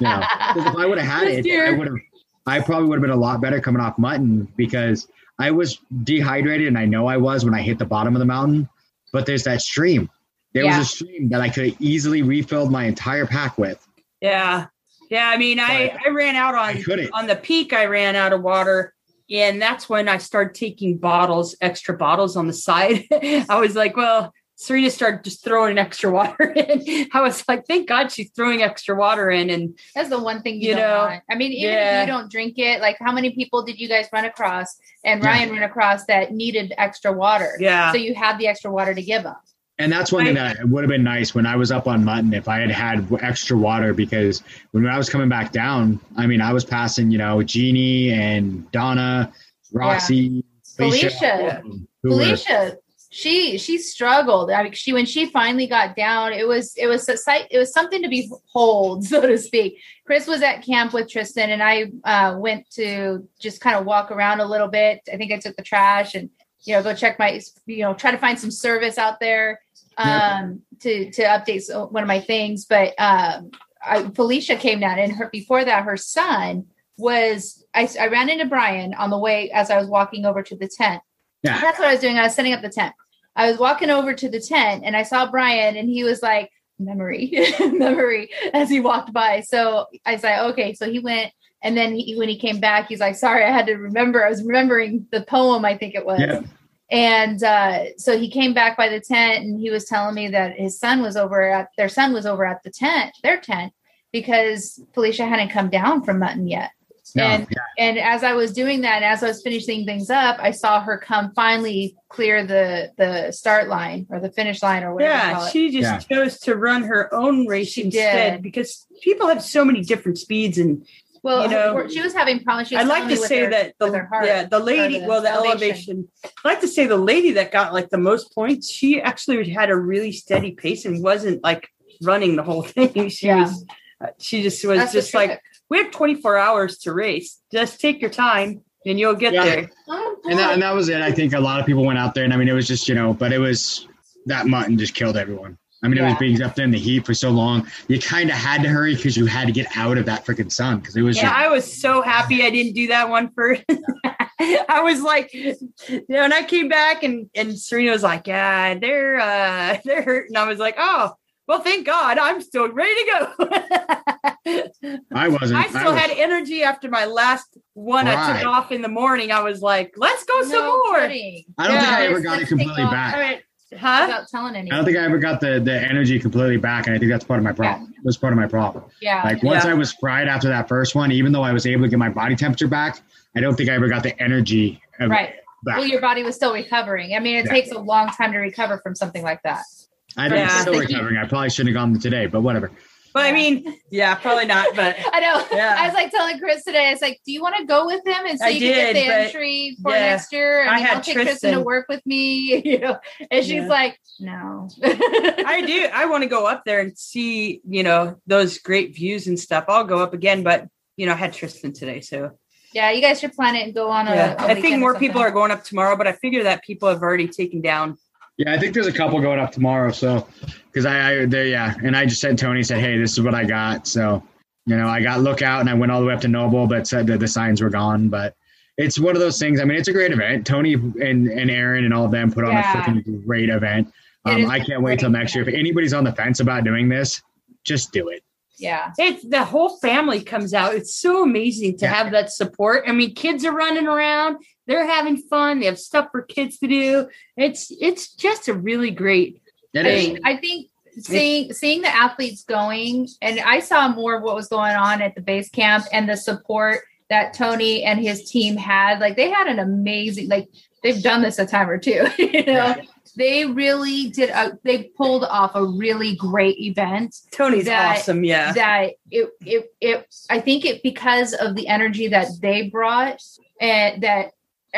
You know, if I would have had it. I would have. I probably would have been a lot better coming off mutton because I was dehydrated, and I know I was when I hit the bottom of the mountain. But there's that stream. There Yeah. was a stream that I could have easily refilled my entire pack with. yeah, yeah. I mean, I But I ran out on on the peak. I ran out of water. And that's when I started taking bottles, extra bottles on the side. I was like, well, Serena started just throwing extra water in. I was like, thank God she's throwing extra water in. And That's the one thing you, You don't know, want. I mean, even yeah. if you don't drink it, like how many people did you guys run across and Yeah. Ryan ran across that needed extra water? yeah, So you had the extra water to give them. And that's one thing that would have been nice when I was up on Mutton if I had had extra water because when I was coming back down, I mean, I was passing, you know, Jeannie and Donna, Roxy, Felicia. who were- Felicia, she she struggled. I mean, she when she finally got down, it was it was a sight. It was something to behold, so to speak. Chris was at camp with Tristan, and I uh, went to just kind of walk around a little bit. I think I took the trash and you know go check my you know try to find some service out there um, to to update one of my things. But um, I, Felicia came down, and her before that, her son was. I, I ran into Brian on the way as I was walking over to the tent. Yeah. That's what I was doing. I was setting up the tent. I was walking over to the tent and I saw Brian and he was like, memory, memory as he walked by. So I said, like, okay. So he went and then he, when he came back, he's like, sorry, I had to remember. I was remembering the poem, I think it was. Yeah. And uh, so he came back by the tent and he was telling me that his son was over at their son was over at the tent, their tent, because Felicia hadn't come down from Mutton yet. No, and yeah. and as I was doing that, and as I was finishing things up, I saw her come finally clear the the start line or the finish line or whatever. you call yeah, it. she just chose to run her own race She instead did. because people have so many different speeds and well, you know, she was having problems. She was I'd like to say her- that the heart yeah the lady the well the elevation. elevation. I'd like to say the lady that got like the most points she actually had a really steady pace and wasn't like running the whole thing she Yeah. was uh, she just was That's just like trick. We have 24 hours to race just take your time and you'll get Yeah. there Oh, and that, and that was it. I think a lot of people went out there, and I mean, it was just you know, but it was that mutton just killed everyone. I mean, it was being up there in the heat for so long. You kind of had to hurry because you had to get out of that freaking sun because it was yeah just i was so happy i didn't do that one first i was like you know and i came back and and serena was like yeah they're uh they're hurt and i was like oh well thank god i'm still ready to go I wasn't. I still was- had energy after my last one I took off in the morning. I was like, let's go some more. kidding. I don't think I ever got it let's take completely off. back. All right. Huh? without telling anyone. I don't think I ever got the the energy completely back, and I think that's part of my problem. It Was part of my problem. yeah. Like once Yeah. I was fried after that first one, even though I was able to get my body temperature back, I don't think I ever got the energy of- right. back. Well, your body was still recovering. I mean, it Yeah. takes a long time to recover from something like that. I think Yeah. I'm still Thank you. recovering. I probably shouldn't have gone today, but whatever. But I mean, yeah, probably not. But I know. Yeah. I was like telling Chris today, it's like, do you want to go with him and so I you can get the entry for yeah. next year? I mean, had I'll take Kristen to work with me, you know. And she's Yeah. like, no. I do. I want to go up there and see, you know, those great views and stuff. I'll go up again, but you know, I had Tristan today, so yeah, you guys should plan it and go on a. yeah. a I think more people are going up tomorrow, but I figure that people have already taken down. Yeah, I think there's a couple going up tomorrow. So, because I, I they, yeah, and I just said Tony said, hey, this is what I got. So, you know, I got lookout and I went all the way up to Noble, but said that the signs were gone. But it's one of those things. I mean, it's a great event. Tony and and Erin and all of them put on Yeah. a freaking great event. Um, I can't wait till next year. If anybody's on the fence about doing this, just do it. Yeah. It's the whole family comes out. It's so amazing to Yeah. have that support. I mean, kids are running around, they're having fun, they have stuff for kids to do. It's it's just a really great It I is. think, I think seeing seeing the athletes going, and I saw more of what was going on at the base camp and the support that Tony and his team had. Like they had an amazing, like they've done this a time or two. You know, they really did. A, they pulled off a really great event. Tony's That- awesome, yeah. That it it it. I think it because of the energy that they brought, and that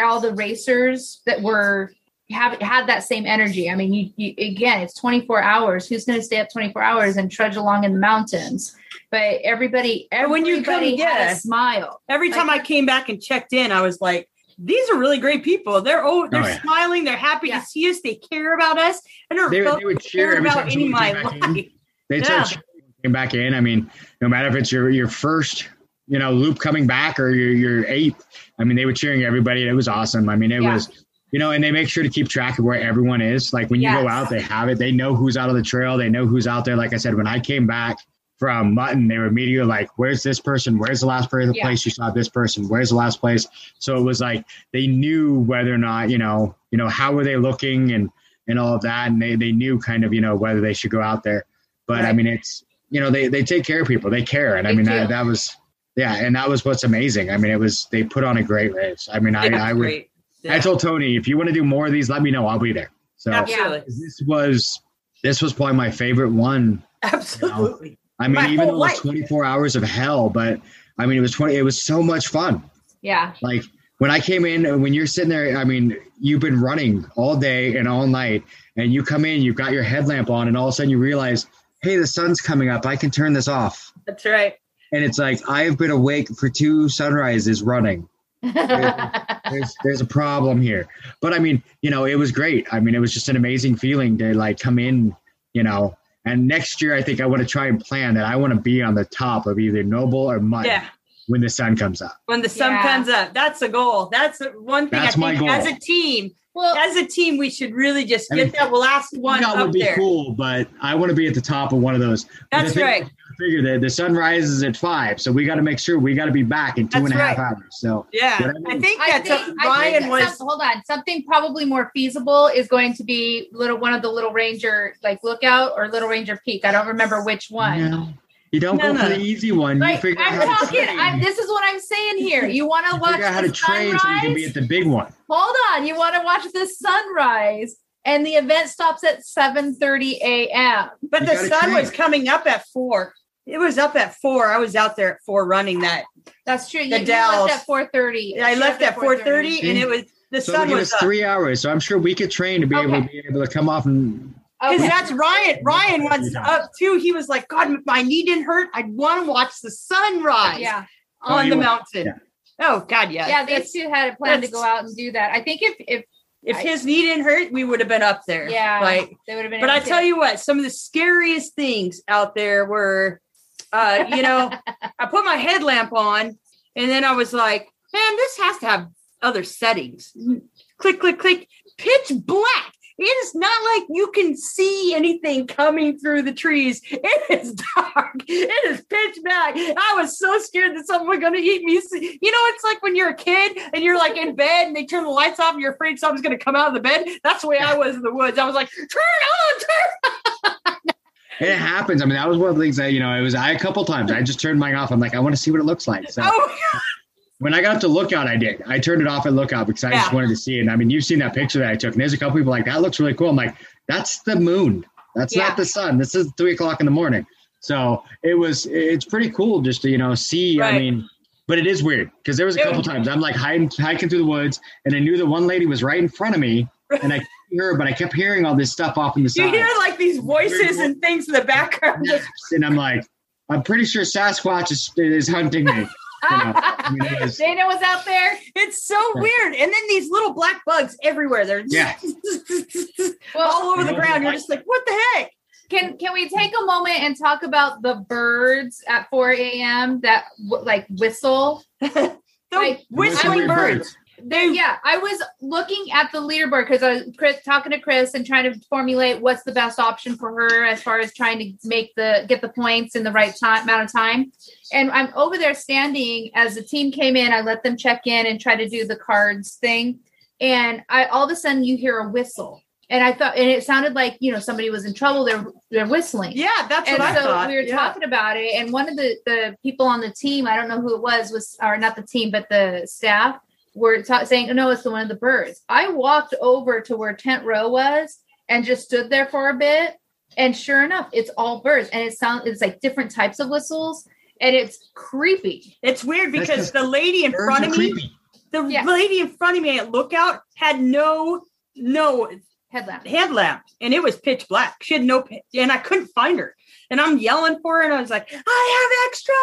all the racers that were have had that same energy. I mean, you, you again, it's 24 hours. Who's going to stay up 24 hours and trudge along in the mountains? But everybody, And when you come- everybody had yeah. a smile. Every time I came back and checked in, I was like, these are really great people. They're oh, they're Oh, yeah. smiling, they're happy Yeah. to see us, they care about us. I never They, felt they would cheer about time any of my came back in. life. They Yeah. came back in. I mean, no matter if it's your your first, you know, loop coming back or your your eighth. I mean, they were cheering everybody. It was awesome. I mean, it Yeah. was, you know, and they make sure to keep track of where everyone is. Like when you Yes. go out, they have it. They know who's out of the trail. They know who's out there. Like I said, when I came back from Mutton, they were immediately like, "Where's this person? Where's the last place Yeah. place you saw this person? Where's the last place?" So it was like they knew whether or not, you know, you know, how were they looking and and all of that, and they they knew kind of, you know, whether they should go out there. But I mean, it's you know, they they take care of people. They care, and I mean that that was yeah, and that was what's amazing. I mean, it was they put on a great race. I mean, I Yeah, I would great. I told Tony if you want to do more of these, let me know. I'll be there. So Absolutely. this was this was probably my favorite one. Absolutely. I mean, My even though it was life. 24 hours of hell, but I mean, it was 20. It was so much fun. Yeah. Like when I came in, when you're sitting there, I mean, you've been running all day and all night, and you come in, you've got your headlamp on, and all of a sudden you realize, hey, the sun's coming up. I can turn this off. That's right. And it's like I have been awake for two sunrises running. There's there's a problem here. But I mean, you know, it was great. I mean, it was just an amazing feeling to like come in, you know. And next year, I think I want to try and plan that I want to be on the top of either Noble or Mud Yeah. when the sun comes up. When the sun Yeah. comes up, that's the goal. That's one thing That's I my think goal. as a team, well, as a team, we should really just I get mean, that last one That up would be there. cool, but I want to be at the top of one of those. That's right. I figure that the sun rises at five, so we got to make sure we got to be back in two That's and a half hours. So Yeah. But I I mean- think I that's think, what I Ryan think was. some- hold on. Something probably more feasible is going to be little one of the Little Ranger like lookout or Little Ranger Peak. I don't remember which one. Yeah. you don't No, go for the easy one. you figure I'm how to talking. train. I'm, this is what I'm saying here. You want to watch figure out how to the train so you can be at the big one. Hold on. You want to watch the sunrise, and the event stops at 7:30 a.m. But You the sun train. was coming up at four. It was up at four. I was out there at four running that. That's true. You, The you Dalles. left at 4:30. I left at four thirty, and it was the So sun it was was up. three hours. So I'm sure we could train to be able to be able to come off and Because Okay. that's Ryan. Ryan was up too. He was like, God, if my knee didn't hurt, I'd want to watch the sunrise Yeah. Oh, on you the would- mountain. yeah. Oh God, yeah. Yeah. That's- These two had a plan to go out and do that. I think if if if his knee didn't hurt, we would have been up there. yeah, Like, they would have been. but I able to- tell you what, some of the scariest things out there were, uh, you know, I put my headlamp on, and then I was like, man, this has to have other settings. Click, click, click. Pitch black. it is not like you can see anything coming through the trees. It is dark. It is pitch black. I was so scared that something was going to eat me. You know, it's like when you're a kid and you're like in bed and they turn the lights off and you're afraid something's going to come out of the bed. That's the way I was in the woods. I was like, turn on, turn It happens. I mean, that was one of the things that, you know, it was I a couple times. I just turned mine off. I'm like, I want to see what it looks like. So Oh, when I got to lookout, I did. I turned it off at lookout because I just wanted to see it. And I mean, you've seen that picture that I took, and there's a couple people like that looks really cool. I'm like, that's the moon. That's Yeah. not the sun. This is three o'clock in the morning. So it was. It's pretty cool just to you know see. I mean, but it is weird because there was a couple times I'm like hiding, hiking through the woods, and I knew the one lady was right in front of me, and I couldn't her, but I kept hearing all this stuff off in the side. you hear like these voices and things in the background. and I'm like, I'm pretty sure Sasquatch is, is hunting me. You know, I mean, it was- Dana was out there. It's so weird. And then these little black bugs everywhere. They're Yeah. Well, all over the ground. You're just like, what the heck? Can can we take a moment and talk about the birds at 4 a.m. that w- like whistle? The Like, whistling whistling birds. They, yeah, I was looking at the leaderboard because I was Chris talking to Chris and trying to formulate what's the best option for her as far as trying to make the get the points in the right time amount of time. And I'm over there standing as the team came in. I let them check in and try to do the cards thing, and I all of a sudden you hear a whistle, and I thought, and it sounded like you know somebody was in trouble. They're they're whistling. Yeah, that's and what I so thought. we were Yeah. talking about it, and one of the the people on the team, I don't know who it was, was or not the team, but the staff were ta- saying, oh, "No, it's the one of the birds." I walked over to where tent row was and just stood there for a bit, and sure enough, it's all birds, and it sounds it's like different types of whistles, and it's creepy. It's weird because the lady in front of me, creepy. the Yeah. lady in front of me at lookout had no no Headlamp. headlamp and it was pitch black. She had no and I couldn't find her. And I'm yelling for her and I was like, I have extra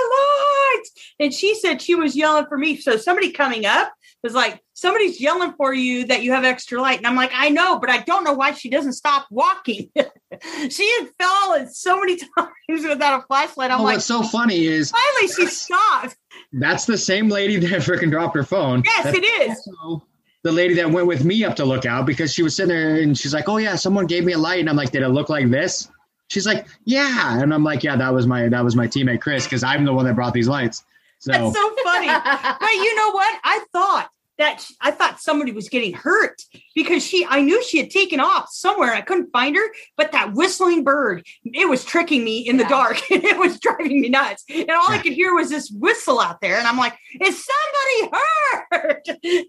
lights. And she said she was yelling for me. So somebody coming up was like, somebody's yelling for you that you have extra light. And I'm like, I know, but I don't know why she doesn't stop walking. she had fallen so many times without a flashlight. I'm Oh, like, what's so funny is finally she stopped. that's the same lady that freaking dropped her phone. Yes, That's it is. the lady that went with me up to look out because she was sitting there and she's like, "Oh yeah, someone gave me a light," and I'm like, "Did it look like this?" She's like, "Yeah," and I'm like, "Yeah, that was my that was my teammate Chris because I'm the one that brought these lights." So That's so funny. but you know what? I thought that sh- I thought somebody was getting hurt because she I knew she had taken off somewhere. I couldn't find her, but that whistling bird, it was tricking me in the Yeah. dark. it was driving me nuts. And all I could hear was this whistle out there. And I'm like, is somebody hurt?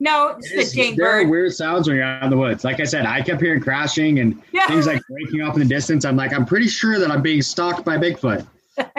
no, it's It the dang there are bird. weird sounds when you're out in the woods. Like I said, I kept hearing crashing and Yeah. things like breaking off in the distance. I'm like, I'm pretty sure that I'm being stalked by Bigfoot.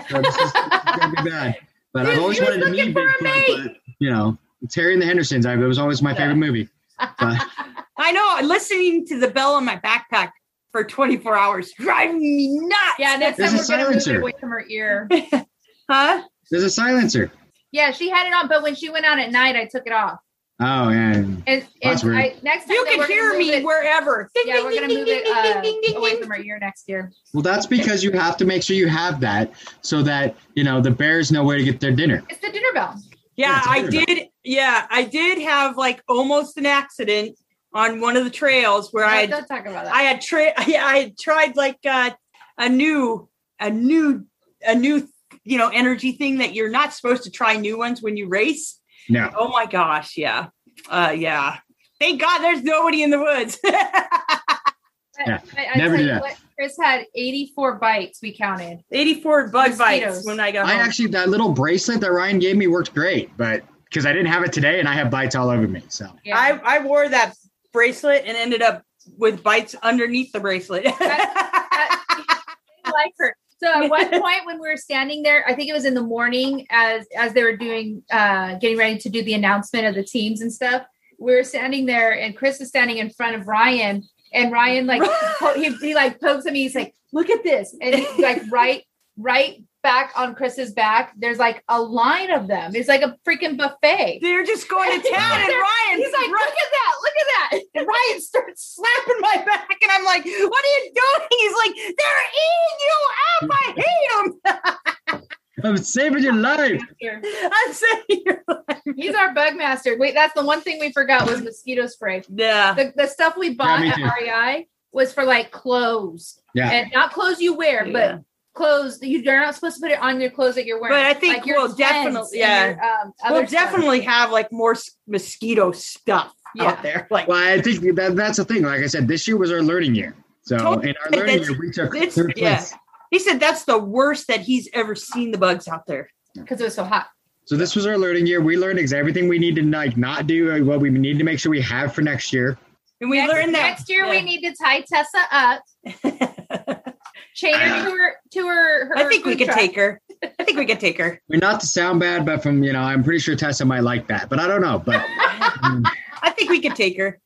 So this, is, this is gonna be bad. But He I've always wanted to meet looking for a Bigfoot. But, you know, it's Harry and the Hendersons. I, it was always my favorite movie. But I know listening to the bell on my backpack for 24 hours driving me nuts. yeah, next There's time a we're gonna move it silencer. away from her ear. Huh? there's a silencer. Yeah, she had it on, but when she went out at night, I took it off. Oh, yeah. And, and That's weird. I, next time You can hear me it- wherever. Ding, Yeah, ding, we're gonna ding, move it uh, ding, ding, away from our ear next year. Well, that's because you have to make sure you have that so that, you know, the bears know where to get their dinner. It's the dinner bell. Yeah, Yeah, it's a I better did. Yeah, I did have like almost an accident on one of the trails where I No, had don't talk about that. I had tra- yeah, I had tried like uh, a new a new a new you know energy thing that you're not supposed to try new ones when you race. No. Oh my gosh, yeah, uh, yeah. Thank God there's nobody in the woods. Yeah, I, I never tell do that. What, Chris had 84 bites. We counted. 84 bug bites when I got I home. actually, that little bracelet that Ryan gave me worked great, but because I didn't have it today and I have bites all over me. So Yeah. I, I wore that bracelet and ended up with bites underneath the bracelet. I like her. So at one point when we were standing there, I think it was in the morning as as they were doing uh getting ready to do the announcement of the teams and stuff. We were standing there and Chris was standing in front of Ryan and Ryan like po- he, he like pokes at me, he's like, look at this. And he's like right, right back on Chris's back, there's like a line of them. It's like a freaking buffet. They're just going to town, and Ryan, He's like, look at that, look at that. And Ryan starts slapping my back, and I'm like, "What are you doing?" He's like, "They're eating you up. I hate them." I'm saving your life. I'm saying, He's our bug master. Wait, that's the one thing we forgot was mosquito spray. yeah. The, the stuff we bought me at too. REI was for like clothes. Yeah. And not clothes you wear, Yeah. but clothes you, you're not supposed to put it on your clothes that you're wearing. But I think like your we'll definitely- yeah. your, um, We'll other stuff. definitely have like more mosquito stuff Yeah. out there. Like Well, I think that that's the thing. Like I said, this year was our learning year. So Totally. in our learning year, we took it's- third yeah. place. he said, that's the worst that he's ever seen the bugs out there. because it was so hot. So this was our learning year. We learned ex- everything we need to like not do, uh, what we need to make sure we have for next year. And we next, learned that next year we need to tie Tessa up, chain her to her to her. her I think we could truck. take her. I think we could take her. We're not to sound bad, but from you know, I'm pretty sure Tessa might like that, but I don't know. But mm, I think we could take her.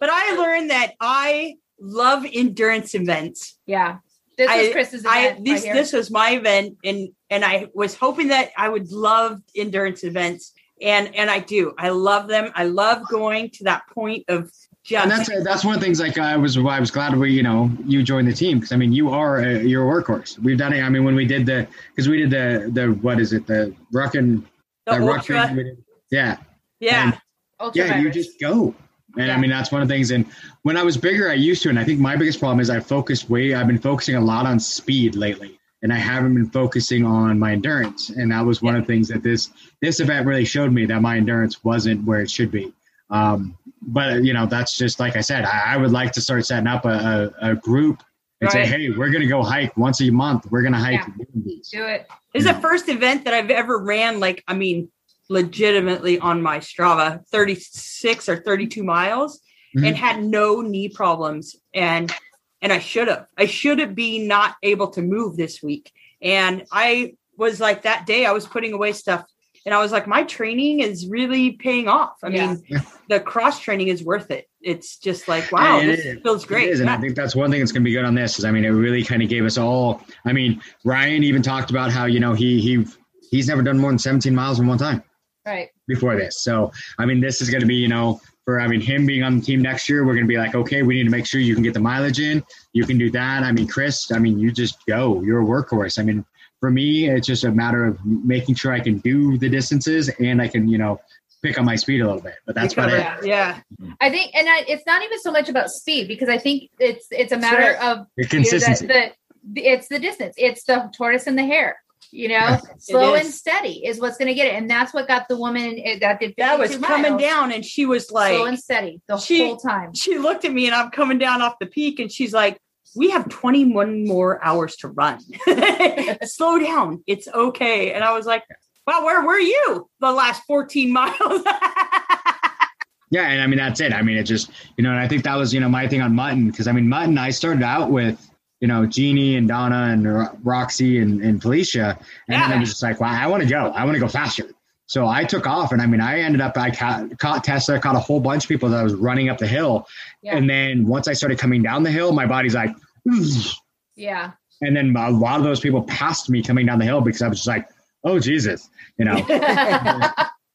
But I learned that I love endurance events. Yeah, this I- was Chris's I event. this right this was my event and and I was hoping that I would love endurance events and and I do. I love them. I love going to that point of just and that's that's one of the things. Like I was, I was glad we, you know, you joined the team because I mean, you are a, you're a workhorse. We've done it. I mean, when we did the because we did the the what is it the Ruckin the the. Ruckin- did- yeah Yeah. And- Ultra yeah, you just go. And Yeah. I mean, that's one of the things. And when I was bigger, I used to. And I think my biggest problem is I focused way, I've been focusing a lot on speed lately. And I haven't been focusing on my endurance. And that was one of the things that this this event really showed me that my endurance wasn't where it should be. Um, but, you know, that's just like I said, I, I would like to start setting up a, a, a group and Right. say, hey, we're going to go hike once a month. We're going to hike Yeah. do it. This is the first event that I've ever ran like I mean legitimately on my Strava 36 or 32 miles Mhm. and had no knee problems and and I should have. I should have been not able to move this week. And I was like that day I was putting away stuff and I was like my training is really paying off. I Yeah. mean the cross training is worth it. It's just like wow, it this is. feels great. It is, and I think that's one thing that's going to be good on this is, I mean, it really kind of gave us all. I mean, Ryan even talked about how you know he he he's never done more than 17 miles in one time Right. before this. So I mean, this is going to be you know for I mean him being on the team next year, we're going to be like, okay, we need to make sure you can get the mileage in. You can do that. I mean, Chris, I mean, you just go. You're a workhorse. I mean, for me, it's just a matter of making sure I can do the distances and I can you know pick up my speed a little bit. But that's about Recover. it. Yeah. I think, and I, it's not even so much about speed because I think it's it's a matter Sure. of The you know, consistency. the, the it's the distance. It's the tortoise and the hare. You know, slow and steady is what's going to get it, and that's what got the woman eh, that did That was 52 coming miles. down and she was like slow and steady the She- whole time. she looked at me and I'm coming down off the peak and she's like, we have 21 more hours to run. Slow down. It's okay. And I was like, wow, where were you the last 14 miles? Yeah, and I mean that's it. I mean it just you know, and I think that was you know my thing on mutton because I mean mutton. I started out with you know Jeannie and Donna and Roxy and, and Felicia, and then I was just like, wow, I want to go. I want to go faster. So I took off, and I mean I ended up I caught, caught Tessa, caught a whole bunch of people that I was running up the hill, Yeah. and then once I started coming down the hill, my body's like, Yeah, and then a lot of those people passed me coming down the hill because I was just like, oh Jesus, you know.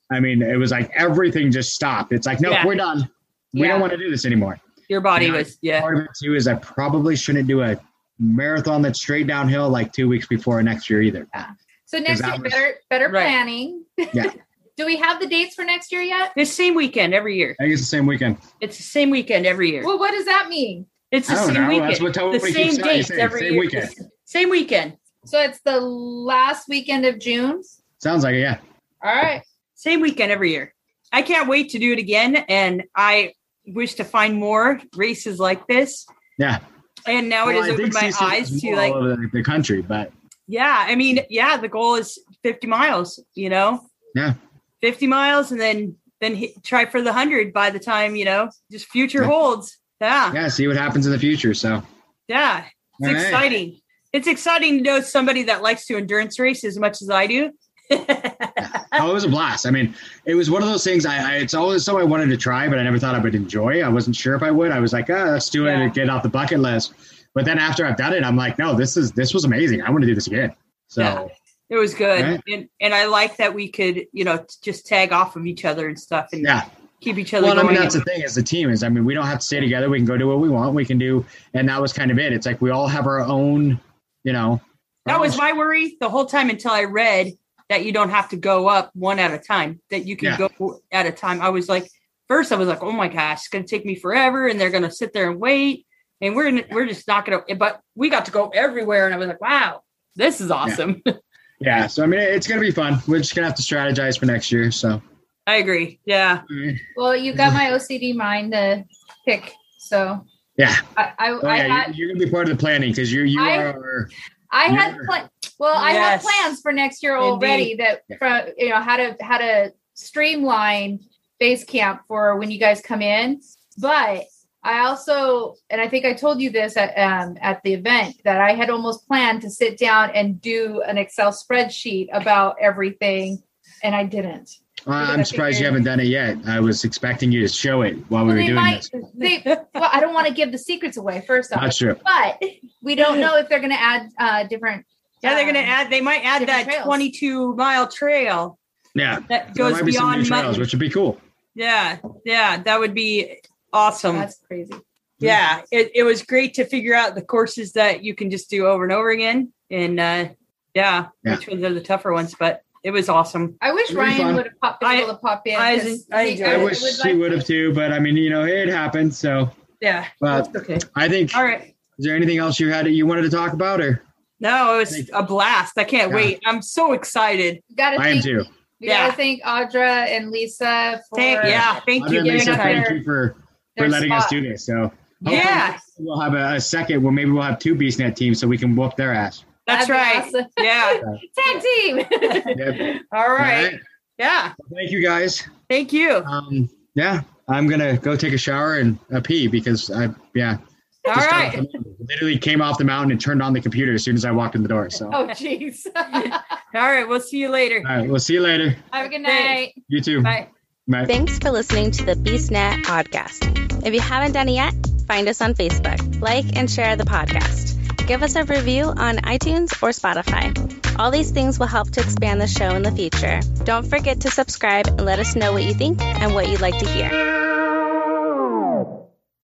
I mean, it was like everything just stopped. It's like, no, Yeah. we're done. We Yeah. don't want to do this anymore. Your body Yeah. was, yeah. Part of it too is I probably shouldn't do a marathon that's straight downhill like two weeks before next year either. Yeah. so next year, was- better better Right. planning. Yeah. Do we have the dates for next year yet? It's the same weekend every year. I think it's the same weekend. It's the same weekend every year. Well, what does that mean? It's the I don't same know. weekend. That's what Tony the same dates Same- every same year. weekend. Same weekend. So it's the last weekend of June. Sounds like it, yeah. All right. Same weekend every year. I can't wait to do it again. And I wish to find more races like this. Yeah. And now Well, it has opened my CC eyes to like, all over the, the country, but yeah, I mean, yeah, the goal is 50 miles, you know? Yeah. 50 miles and then then hit, try for the 100 by the time, you know, just future Yeah. holds. Yeah. yeah, see what happens in the future. So Yeah. It's All right. exciting. It's exciting to know somebody that likes to endurance race as much as I do. oh, it was a blast. I mean, it was one of those things. I, I it's always something I wanted to try, but I never thought I would enjoy. I wasn't sure if I would. I was like, ah, let's do it Yeah. and get off the bucket list. But then after I've done it, I'm like, no, this is this was amazing. I want to do this again. So Yeah. It was good. Right. And and I like that we could, you know, just tag off of each other and stuff and yeah. keep each other Well, I going. mean, that's the thing as a team is, I mean, we don't have to stay together. We can go do what we want. We can do, and that was kind of it. It's like we all have our own, you know. that was oh. my worry the whole time until I read that you don't have to go up one at a time, that you can Yeah. go at a time. I was like, first I was like, oh my gosh, it's gonna take me forever, and they're gonna sit there and wait, and we're gonna, we're just not gonna. But we got to go everywhere, and I was like, wow, this is awesome. Yeah. Yeah, so I mean, it's gonna be fun. We're just gonna have to strategize for next year. So. I agree. Yeah, Well, you got my OCD mind to pick, so Yeah. I I, Oh, I yeah, had you- you're gonna be part of the planning because you're you I- are. I had You're- pla- well, I have plans for next year already that Yeah. from you know how to how to streamline base camp for when you guys come in. But I also and I think I told you this at um at the event that I had almost planned to sit down and do an Excel spreadsheet about everything and I didn't. Uh, I I'm surprised you haven't done it yet. I was expecting you to show it while we Well, were doing might this. they well, I don't want to give the secrets away first off. Not true. But we don't know if they're gonna add uh different yeah, they're gonna um, add. They might add that trails. 22 mile trail Yeah. that goes might be beyond trails, which would be cool. Yeah, yeah, that would be awesome. That's crazy. yeah, it, it was great to figure out the courses that you can just do over and over again. And uh, yeah, Yeah. which ones are the tougher ones, but it was awesome. I wish Ryan fun. would have popped been I- able to pop in. I- 'cause I he- enjoyed I wish would she like- would have too, but I mean, you know, it happened. So, Yeah, but that's okay. I think. All right. Is there anything else you had you wanted to talk about, or No, it was a blast. I can't Yeah. wait. I'm so excited. Gotta I am too. we Yeah. gotta thank Audra and Lisa for Thank, yeah, thank Audra you. Lisa, thank you for for their letting us do this. So, Yeah, we'll have a, a second. Well, maybe we'll have two BeastNet teams so we can whoop their ass. that's right. That'd be awesome. Yeah. Tag team. Yep. All right. All right. Yeah. Thank you guys. Thank you. Um, yeah, I'm gonna go take a shower and a pee because I yeah. All just got off right. the mountain. Literally came off the mountain and turned on the computer as soon as I walked in the door. So, oh jeez. All right. We'll see you later. All right. we'll see you later. Have a good Thanks. night. You too. Bye. Thanks for listening to the BeastNet podcast. If you haven't done it yet, find us on Facebook, like and share the podcast. Give us a review on iTunes or Spotify. All these things will help to expand the show in the future. Don't forget to subscribe and let us know what you think and what you'd like to hear.